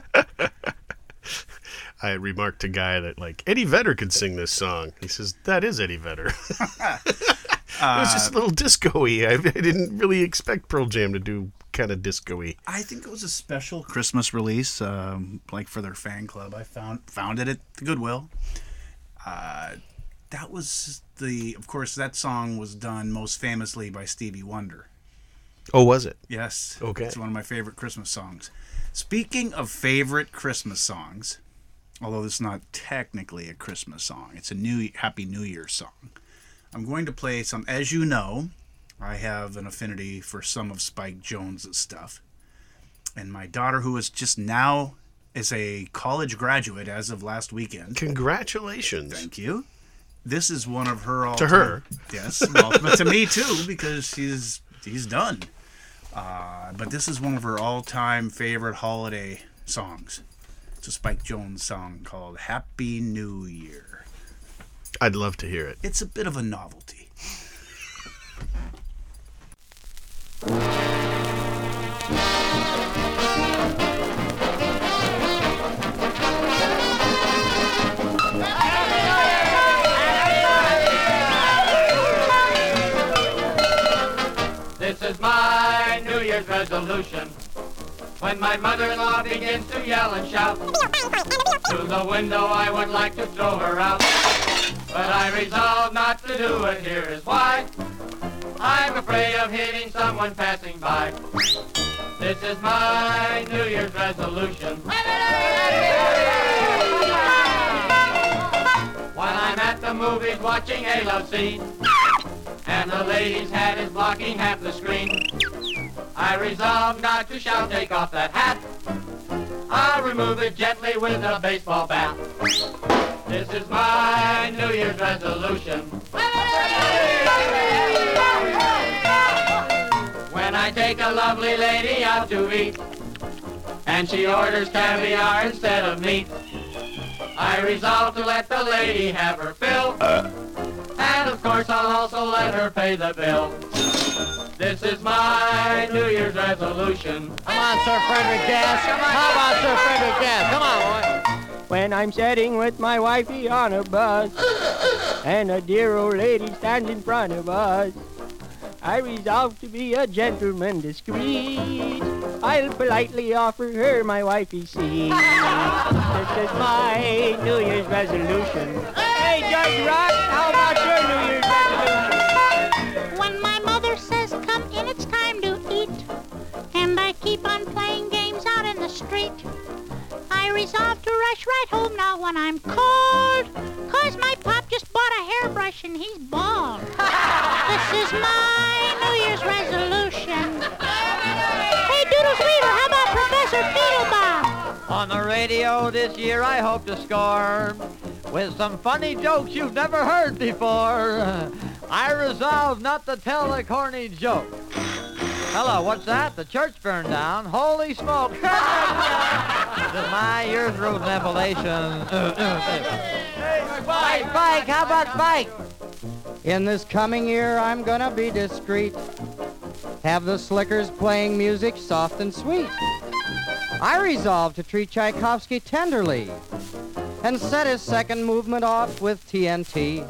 I remarked to Guy that like Eddie Vedder could sing this song. He says that is Eddie Vedder. it was just a little disco-y. I, I didn't really expect Pearl Jam to do kind of disco-y. I think it was a special Christmas release, um, like for their fan club. I found found it at the Goodwill. Uh, that was the, of course, that song was done most famously by Stevie Wonder. Oh, was it? Yes. Okay. It's one of my favorite Christmas songs. Speaking of favorite Christmas songs, although this is not technically a Christmas song, it's a new Happy New Year song. I'm going to play some. As you know, I have an affinity for some of Spike Jones' stuff, and my daughter, who is just now is a college graduate as of last weekend. Congratulations! Thank you. This is one of her all To her. Yes, well, but to me too because she's she's done. Uh, but this is one of her all-time favorite holiday songs. It's a Spike Jones song called "Happy New Year." I'd love to hear it. It's a bit of a novelty. Resolution. When my mother-in-law begins to yell and shout, through the window I would like to throw her out. But I resolve not to do it, here is why. I'm afraid of hitting someone passing by. This is my New Year's resolution. While I'm at the movies watching a love scene, and the lady's hat is blocking half the screen, I resolve not to shout, take off that hat. I'll remove it gently with a baseball bat. This is my New Year's resolution. When I take a lovely lady out to eat, and she orders caviar instead of meat, I resolve to let the lady have her fill. And of course I'll also let her pay the bill. This is my New Year's resolution. Come on, Sir Frederick Gas. How about Sir Frederick Gas? Come on, boy. When I'm sitting with my wifey on a bus, and a dear old lady stands in front of us, I resolve to be a gentleman discreet. I'll politely offer her my wifey's seat. this is my New Year's resolution. Hey, George Rock, how about your New Year's resolution? When my mother says, come in, it's time to eat, and I keep on playing games out in the street, I resolve to rush right home now when I'm cold, cause my pop just bought a hairbrush and he's bald. this is my New Year's resolution. Hey, Doodles Weaver, how about Professor Feetlebaum? On the radio this year, I hope to score with some funny jokes you've never heard before. I resolve not to tell a corny joke. Hello, what's that? The church burned down. Holy smoke! my year's rules and appellation. Spike, Spike, how about Spike? In this coming year, I'm gonna be discreet. Have the slickers playing music soft and sweet. I resolved to treat Tchaikovsky tenderly and set his second movement off with TNT.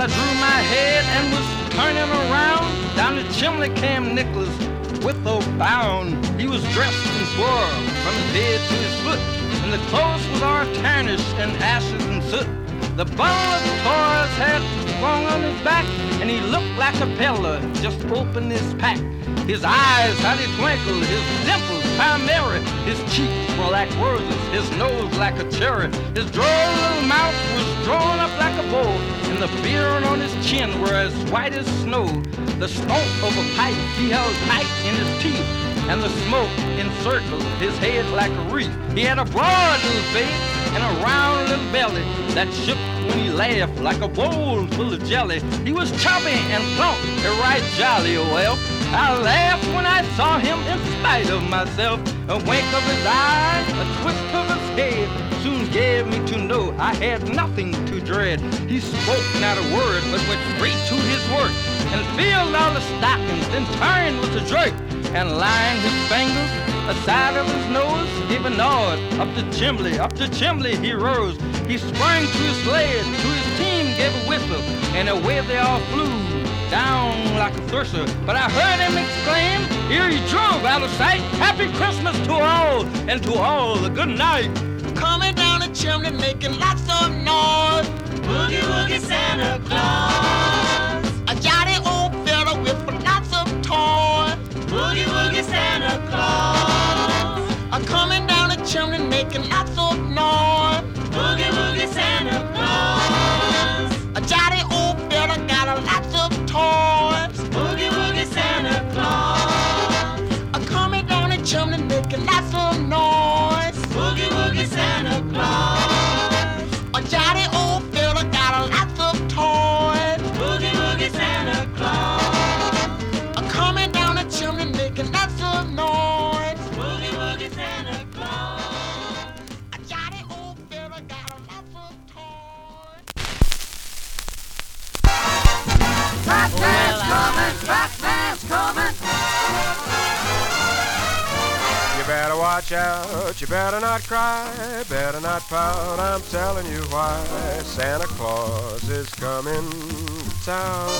I drew my head and was turning around, down the chimney came Nicholas with a bound. He was dressed in swore from his head to his foot, and the clothes was all tarnished and ashes and soot. The bundle of toys had swung on his back, and he looked like a peddler just opened his pack. His eyes how they twinkled, his dimples how merry, his cheeks were like roses, his nose like a cherry, his droll little mouth was drawn up like a bow, and the beard on his chin were as white as snow. The stump of a pipe he held tight in his teeth, and the smoke encircled his head like a wreath. He had a broad little face and a round little belly that shook when he laughed like a bowl full of jelly. He was chubby and plump and right jolly oh well. I laughed when I saw him in spite of myself. A wink of his eye, a twist of his head soon gave me to know I had nothing to dread. He spoke not a word, but went straight to his work and filled all the stockings, then turned with a jerk and lined his fingers the side of his nose, gave a nod up the chimney, up the chimney he rose. He sprang to his sled, to his team gave a whistle, and away they all flew down like a thirster. But I heard him exclaim, here he drove out of sight. Happy Christmas to all, and to all a good night. Coming down the chimney making lots of noise. Boogie woogie Santa Claus. Watch out, you better not cry, better not pout, I'm telling you why. Santa Claus is coming to town.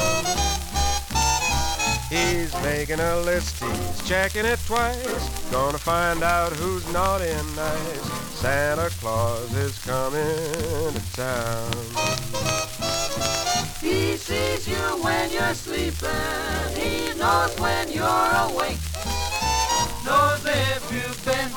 He's making a list, he's checking it twice, gonna find out who's naughty and nice. Santa Claus is coming to town. He sees you when you're sleeping. He knows when you're awake.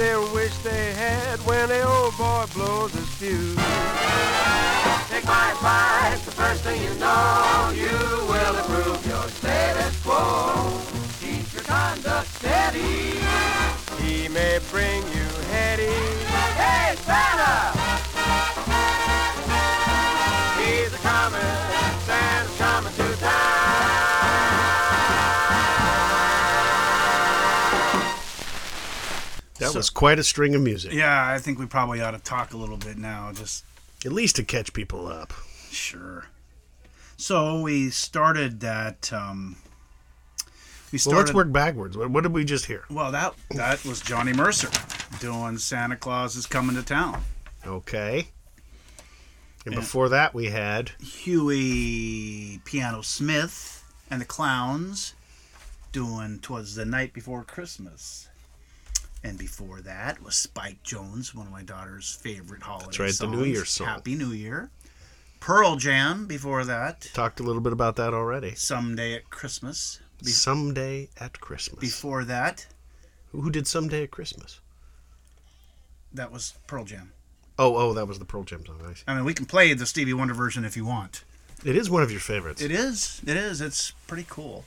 They wish they had when the old boy blows his fuse. Take my advice, the first thing you know, you That So- was quite a string of music. Yeah, I think we probably ought to talk a little bit now. Just At least to catch people up. Sure. So we started that. Um, we Well, started. let's work backwards. What, what did we just hear? Well, that that was Johnny Mercer doing Santa Claus is coming to town. Okay. And Yeah. before that, we had Huey Piano Smith and the Clowns doing "Twas the Night Before Christmas." And before that was Spike Jones, one of my daughter's favorite holiday That's right, the. New Year's song. Happy New Year. Pearl Jam before that. talked a little bit about that already. Someday at Christmas. Be- Someday at Christmas. Before that, Who did Someday at Christmas? that was Pearl Jam. Oh, oh, that was the Pearl Jam song. I see. I mean, we can play the Stevie Wonder version if you want. It is one of your favorites. It is. It is. It's pretty cool.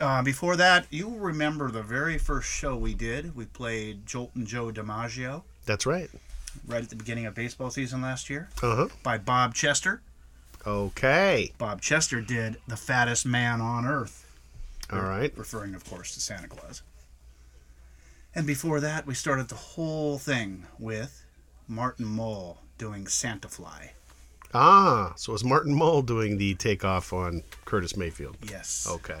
Uh, before that, you remember the very first show we did. We played Joltin' Joe DiMaggio That's right. right at the beginning of baseball season last year Uh huh. by Bob Chester. Okay. Bob Chester did The Fattest Man on Earth. All right. Referring, of course, to Santa Claus. And before that, we started the whole thing with Martin Mull doing Santa Fly. Ah, so it's Martin Mull doing the takeoff on Curtis Mayfield. Yes. Okay.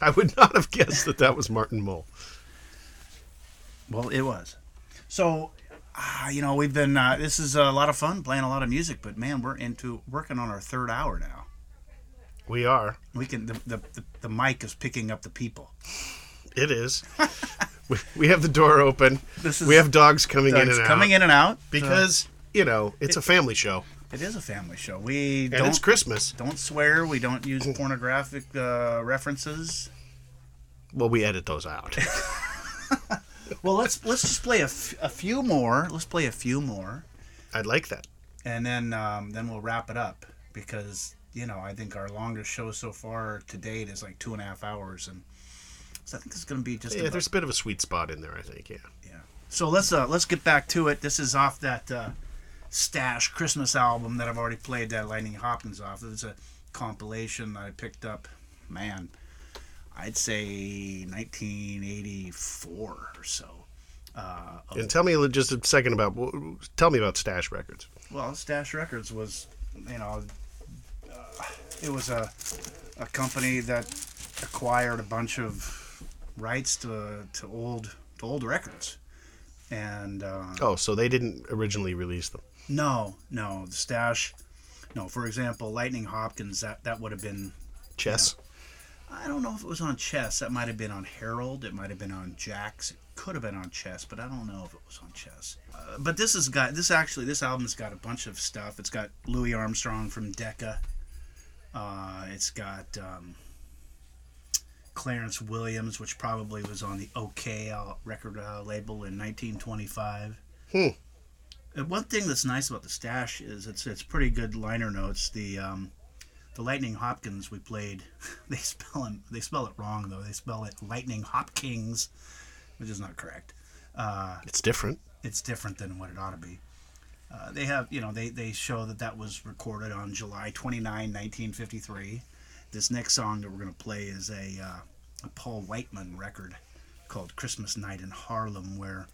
I would not have guessed that that was Martin Mull. Well, it was. So, uh, you know, we've been. Uh, this is a lot of fun playing a lot of music, but man, we're into working on our third hour now. We are. We can. The the, the, the mic is picking up the people. It is. we, we have the door open. This is- we have dogs coming in Dogs and out. coming in and out. Because, you know, it's a family show. It is a family show. We And don't, it's Christmas. Don't swear. We don't use pornographic uh, references. Well, we edit those out. Well, let's let's just play a, f- a few more. Let's play a few more, I'd like that. and then um, then we'll wrap it up because you know I think our longest show so far to date is like two and a half hours, and so I think it's going to be just Yeah, about- there's a bit of a sweet spot in there, I think, yeah. Yeah. So let's uh let's get back to it. This is off that uh, Stash Christmas album that I've already played that Lightning Hopkins off. It's a compilation that I picked up, man. I'd say 1984 or so. Uh, And tell me just a second about, tell me about Stash Records. well, Stash Records was, you know, uh, it was a a company that acquired a bunch of rights to to old to old records, and uh, Oh, so they didn't originally release them. No, no, the stash. No, for example, Lightning Hopkins. That that would have been Chess? I don't know if it was on Chess. That might have been on Herald. It might have been on Jax. It could have been on Chess, but I don't know if it was on Chess. Uh, but this has got this actually. This album's got a bunch of stuff. It's got Louis Armstrong from Decca. Uh, it's got um, Clarence Williams, which probably was on the Okeh record uh, label in 1925. Hmm. One thing that's nice about the stash is it's it's pretty good liner notes. The um, the Lightning Hopkins we played, they spell it they spell it wrong though. They spell it Lightning Hopkins, which is not correct. Uh, It's different. it's different than what it ought to be. Uh, they have, you know, they, they show that that was recorded on July 29, 1953. This next song that we're going to play is a, uh, a Paul Whiteman record called Christmas Night in Harlem, where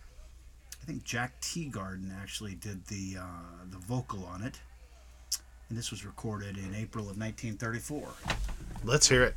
I think Jack Teagarden actually did the, uh, the vocal on it. And this was recorded in April of 1934. Let's hear it.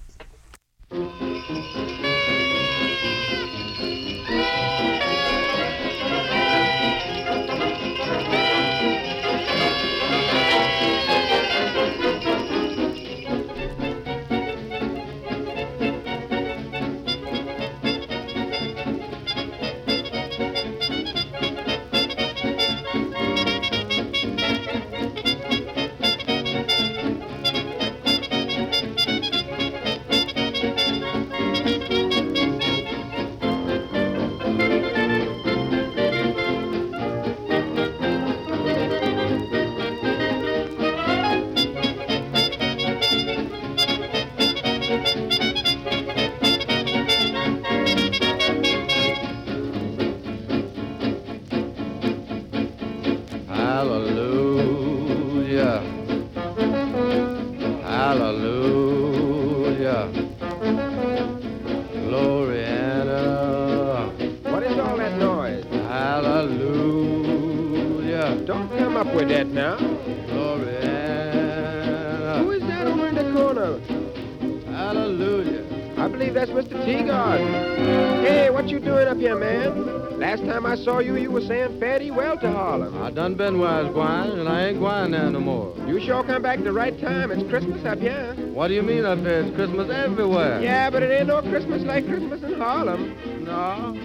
Been where I was going, and I ain't going there no more. You sure come back the right time. It's Christmas up here. What do you mean up here? It's Christmas everywhere. Yeah, but it ain't no Christmas like Christmas in Harlem. No.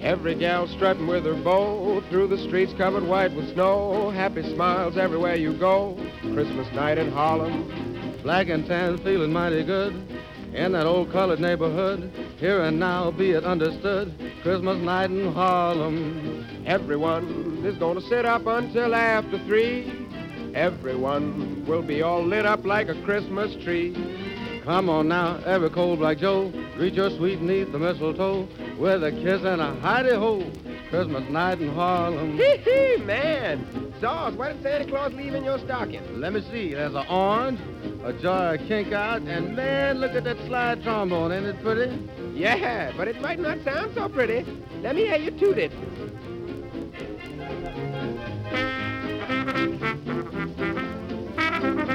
Every gal strutting with her bow through the streets covered white with snow. Happy smiles everywhere you go. Christmas night in Harlem. Black and tan feeling mighty good in that old colored neighborhood. Here and now, be it understood, Christmas night in Harlem. Everyone is gonna sit up until after three. Everyone will be all lit up like a Christmas tree. Come on now, every cold black Joe, greet your sweet neath the mistletoe with a kiss and a hidey ho. Christmas night in Harlem. Hee hee, man. Zaws, what did Santa Claus leave in your stocking? Let me see. There's an orange, a jar of kink out, and man, look at that slide trombone. Ain't it pretty? Yeah, but it might not sound so pretty. Let me hear you toot it. Thank you.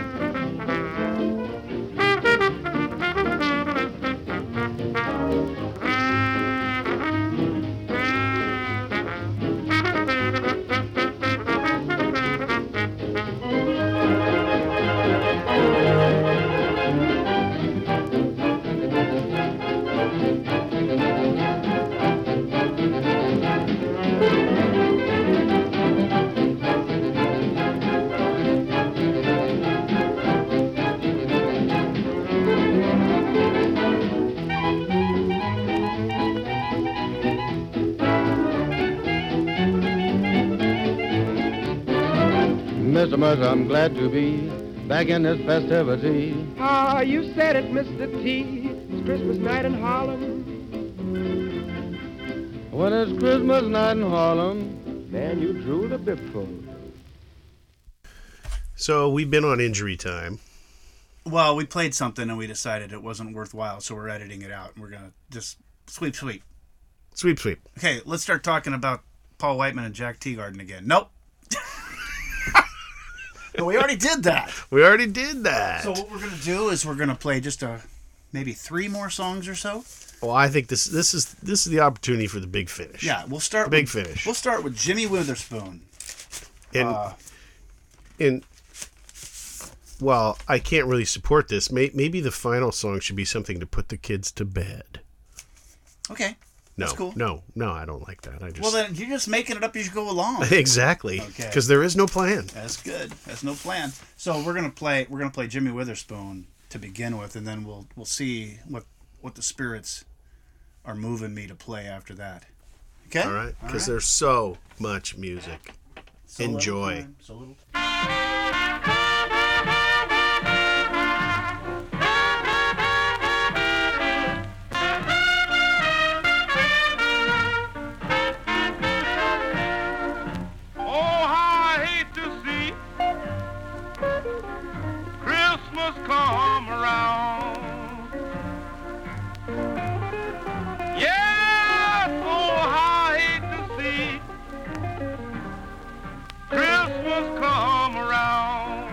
Mr. Mercer, I'm glad to be back in this festivity. Ah, you said it, Mr. T. It's Christmas night in Harlem. When it's Christmas night in Harlem. Man, you drew the bipful. So we've been on injury time. Well, we played something and we decided it wasn't worthwhile, so we're editing it out. and We're gonna just sweep, sweep. Sweep, sweep. Okay, let's start talking about Paul Whiteman and Jack Teagarden again. Nope. No, we already did that. We already did that. So what we're gonna do is we're gonna play just a maybe three more songs or so. Well, I think this this is this is the opportunity for the big finish. Yeah, we'll start The big with, finish. We'll start with Jimmy Witherspoon. And Uh, and well, I can't really support this. May, maybe the final song should be something to put the kids to bed. Okay. No, That's cool. no, no. I don't like that. I just Well, then you're just making it up as you go along. exactly Okay. because there is no plan. That's good. That's no plan. So we're gonna play. We're gonna play Jimmy Witherspoon to begin with, and then we'll we'll see what what the spirits are moving me to play after that. Okay. All right, because right. there's so much music. So little Enjoy. Come around.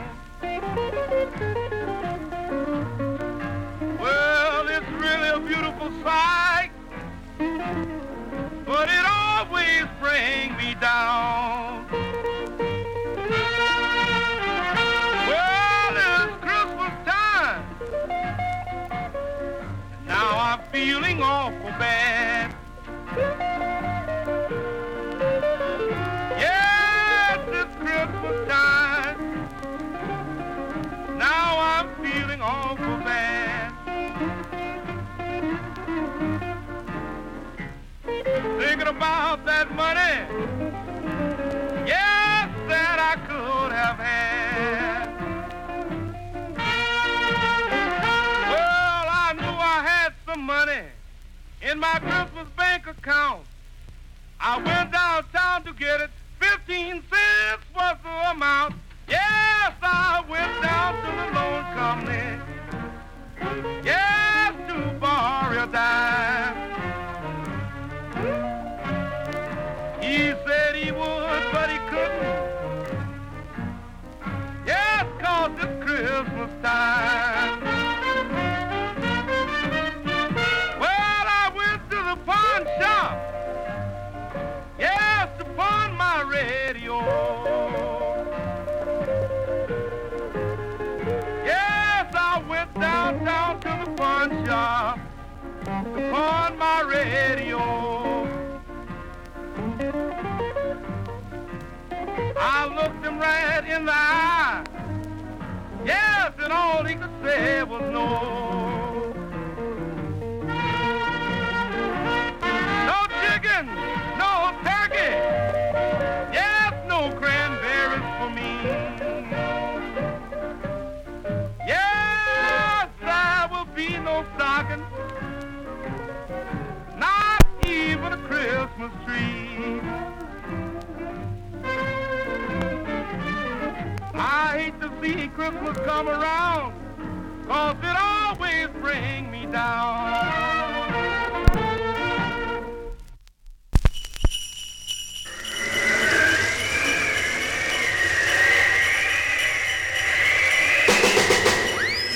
In my Christmas bank account. I went radio. I looked him right in the eye. Yes, and all he could say was. No see Christmas come around, cause it always brings me down.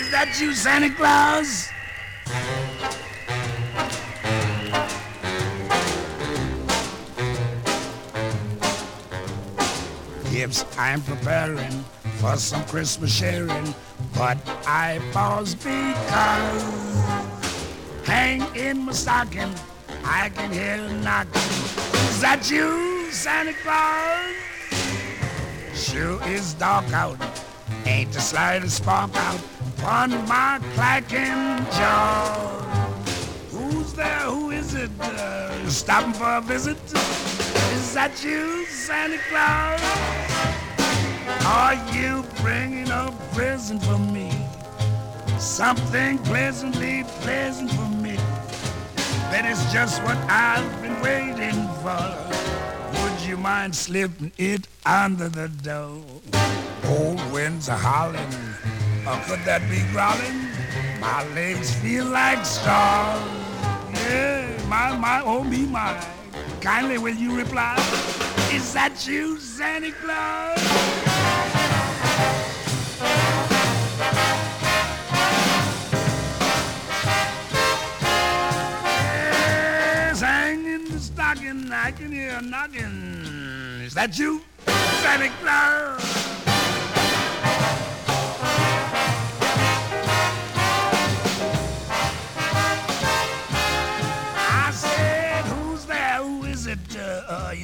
Is that you, Santa Claus? Gifts I'm preparing for some Christmas sharing, but I pause because hang in my stocking, I can hear knocking. Is that you, Santa Claus? Sure is dark out, ain't the slightest spark out upon my clacking jaw. Who's there? Who is it? Uh, stopping for a visit? Is that you, Santa Claus? Are you bringing a present for me? Something pleasantly pleasant for me. That is just what I've been waiting for. Would you mind slipping it under the door? Old winds are howling, or could that be growling? My legs feel like straws. Yeah, my, my, oh me, my. Kindly will you reply? Is that you, Santa Claus? Yes, hang in the stocking, I can hear a knocking. Is that you, Santa Claus?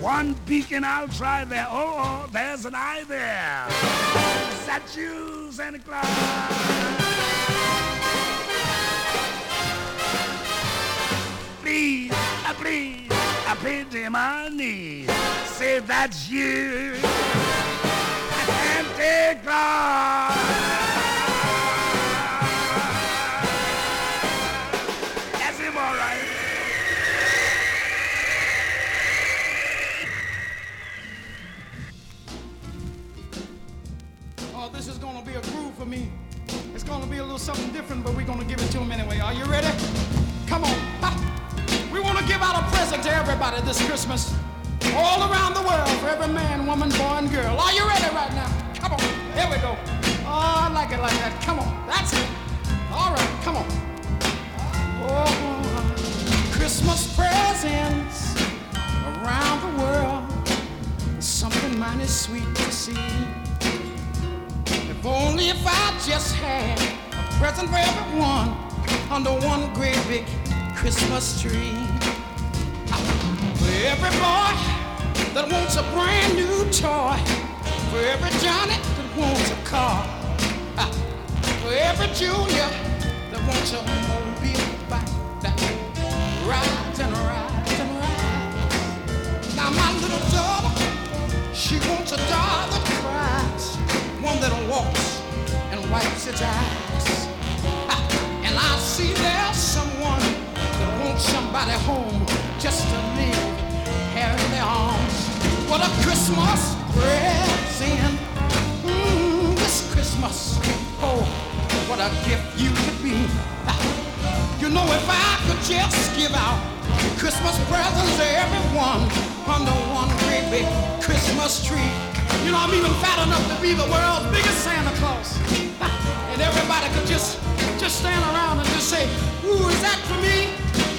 One beacon I'll try there. Oh, oh, there's an eye there. Is that you, Santa Claus? Please, uh, please, I pity my knees. Say that's you, Santa Claus. For me. It's gonna be a little something different, but we're gonna give it to him anyway. Are you ready? Come on. Ha! We wanna give out a present to everybody this Christmas. All around the world, for every man, woman, boy, and girl. Are you ready right now? Come on. Here we go. Oh, I like it like that. Come on. That's it. All right, come on. Just had a present for everyone under one great big Christmas tree. For every boy that wants a brand new toy, for every Johnny that wants a car, ah, for every Junior that wants a mobile bike that rides and rides and rides. Now my little daughter, she wants a doll that cries, one that walks wipes its eyes. And I see there's someone that wants somebody home just to live here in their arms. What a Christmas present. Mm, this Christmas. Oh, what a gift you could be. You know, if I could just give out Christmas presents to everyone under one great big Christmas tree. You know, I'm even fat enough to be the world's biggest Santa Claus. And everybody could just, just stand around and just say, ooh, is that for me?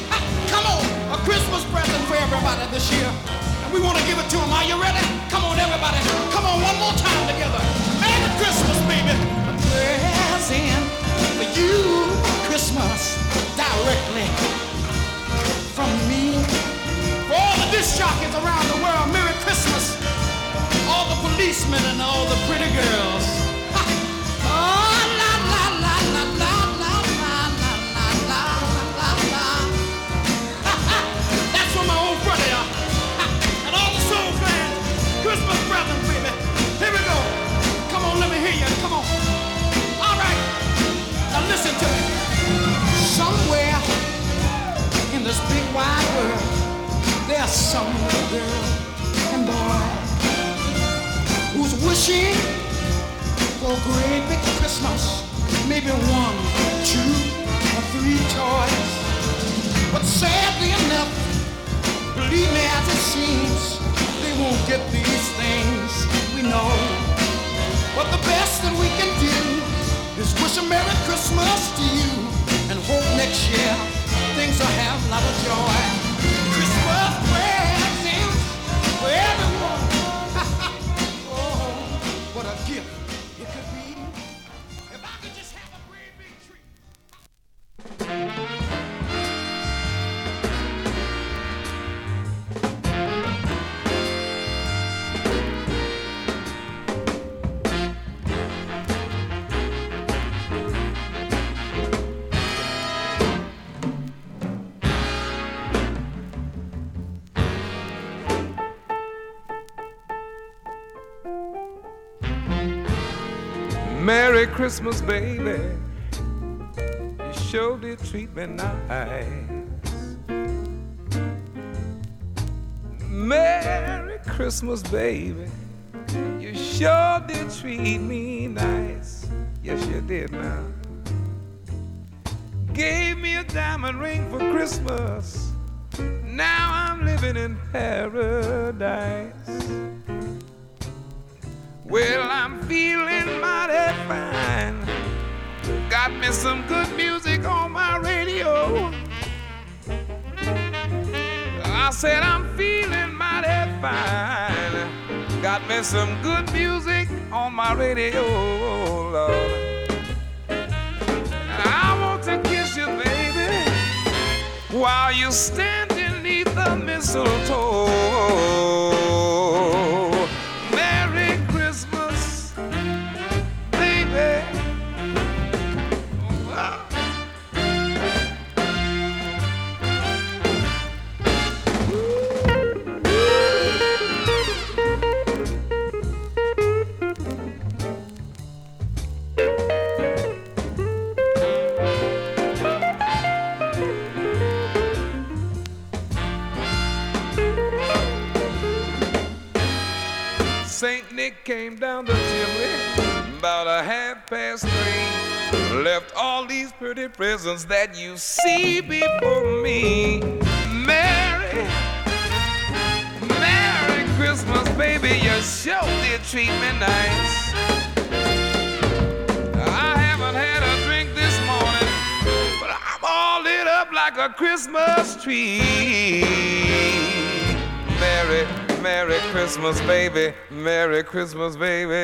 Ah, Come on, a Christmas present for everybody this year. And we want to give it to them. Are you ready? Come on, everybody. Come on, one more time together. Merry Christmas, baby. Present for you. Christmas directly from me. For all the disc jockeys around the world, Merry Christmas. All the policemen and all the pretty girls. Some little girl and boy who's wishing for a great big Christmas. Maybe one, two, or three toys. But sadly enough, believe me as it seems, they won't get these things we know. But the best that we can do is wish a Merry Christmas to you and hope next year things will have a lot of joy. Christmas Christmas, baby. You sure did treat me nice. Merry Christmas, baby. You sure did treat me nice. Yes, you did now. Gave me a diamond ring for Christmas. Now I'm living in paradise. Well, I'm feeling mighty fine. Got me some good music on my radio. I said I'm feeling mighty fine. Got me some good music on my radio, Lord. I want to kiss you, baby, while you stand beneath the mistletoe. Nick came down the chimney about a half past three. Left all these pretty presents that you see before me. Merry, Merry Christmas, baby. You sure did treat me nice. I haven't had a drink this morning, but I'm all lit up like a Christmas tree. Merry, Merry Christmas, baby. Merry Christmas, baby.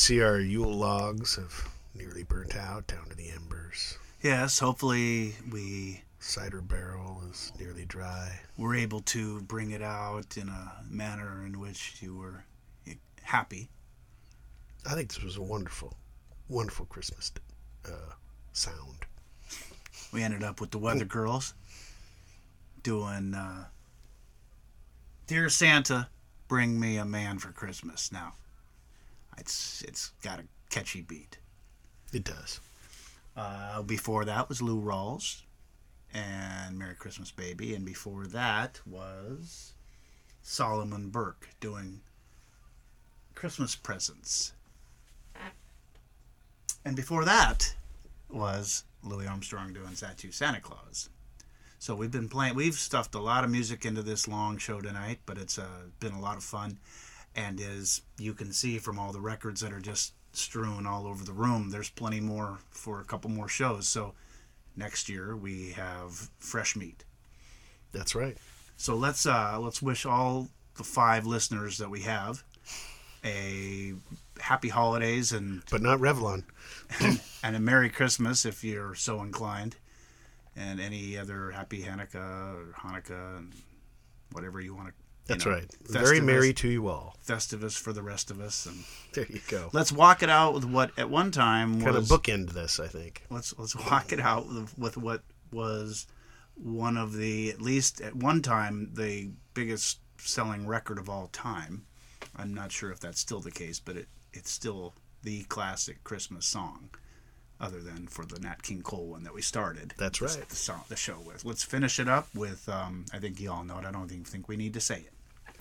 See our Yule logs have nearly burnt out down to the embers. Yes, hopefully we cider barrel is nearly dry. We're able to bring it out in a manner in which you were happy. I think this was a wonderful, wonderful Christmas uh, sound. We ended up with the Weather Girls doing uh, "Dear Santa, Bring Me a Man for Christmas." Now, it's it's got a catchy beat. It does. Uh, before that was Lou Rawls and "Merry Christmas, Baby," and before that was Solomon Burke doing "Christmas Presents." And before that was Louis Armstrong doing Zat You, Santa Claus. So we've been playing, we've stuffed a lot of music into this long show tonight, but it's uh, been a lot of fun. And as you can see from all the records that are just strewn all over the room, there's plenty more for a couple more shows. So next year we have fresh meat. That's right. So let's uh, let's wish all the five listeners that we have a happy holidays and but not Revlon and a Merry Christmas if you're so inclined, and any other Happy Hanukkah or Hanukkah and whatever you want to. That's right. Very merry to you all. Festivus for the rest of us, and There you go. let's walk it out with what at one time was Kind of bookend this, I think. Let's let's walk it out with, with what was one of the at least at one time the biggest selling record of all time. I'm not sure if that's still the case, but it it's still the classic Christmas song, other than for the Nat King Cole one that we started. That's right. The, song, the show with. Let's finish it up with. Um, I think you all know it. I don't even think we need to say it.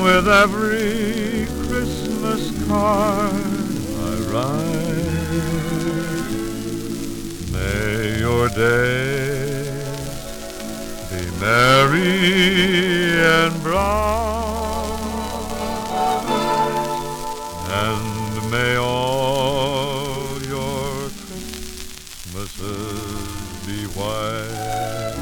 with every Christmas card I write. May your your day be merry and bright, and may all your Christmases be white.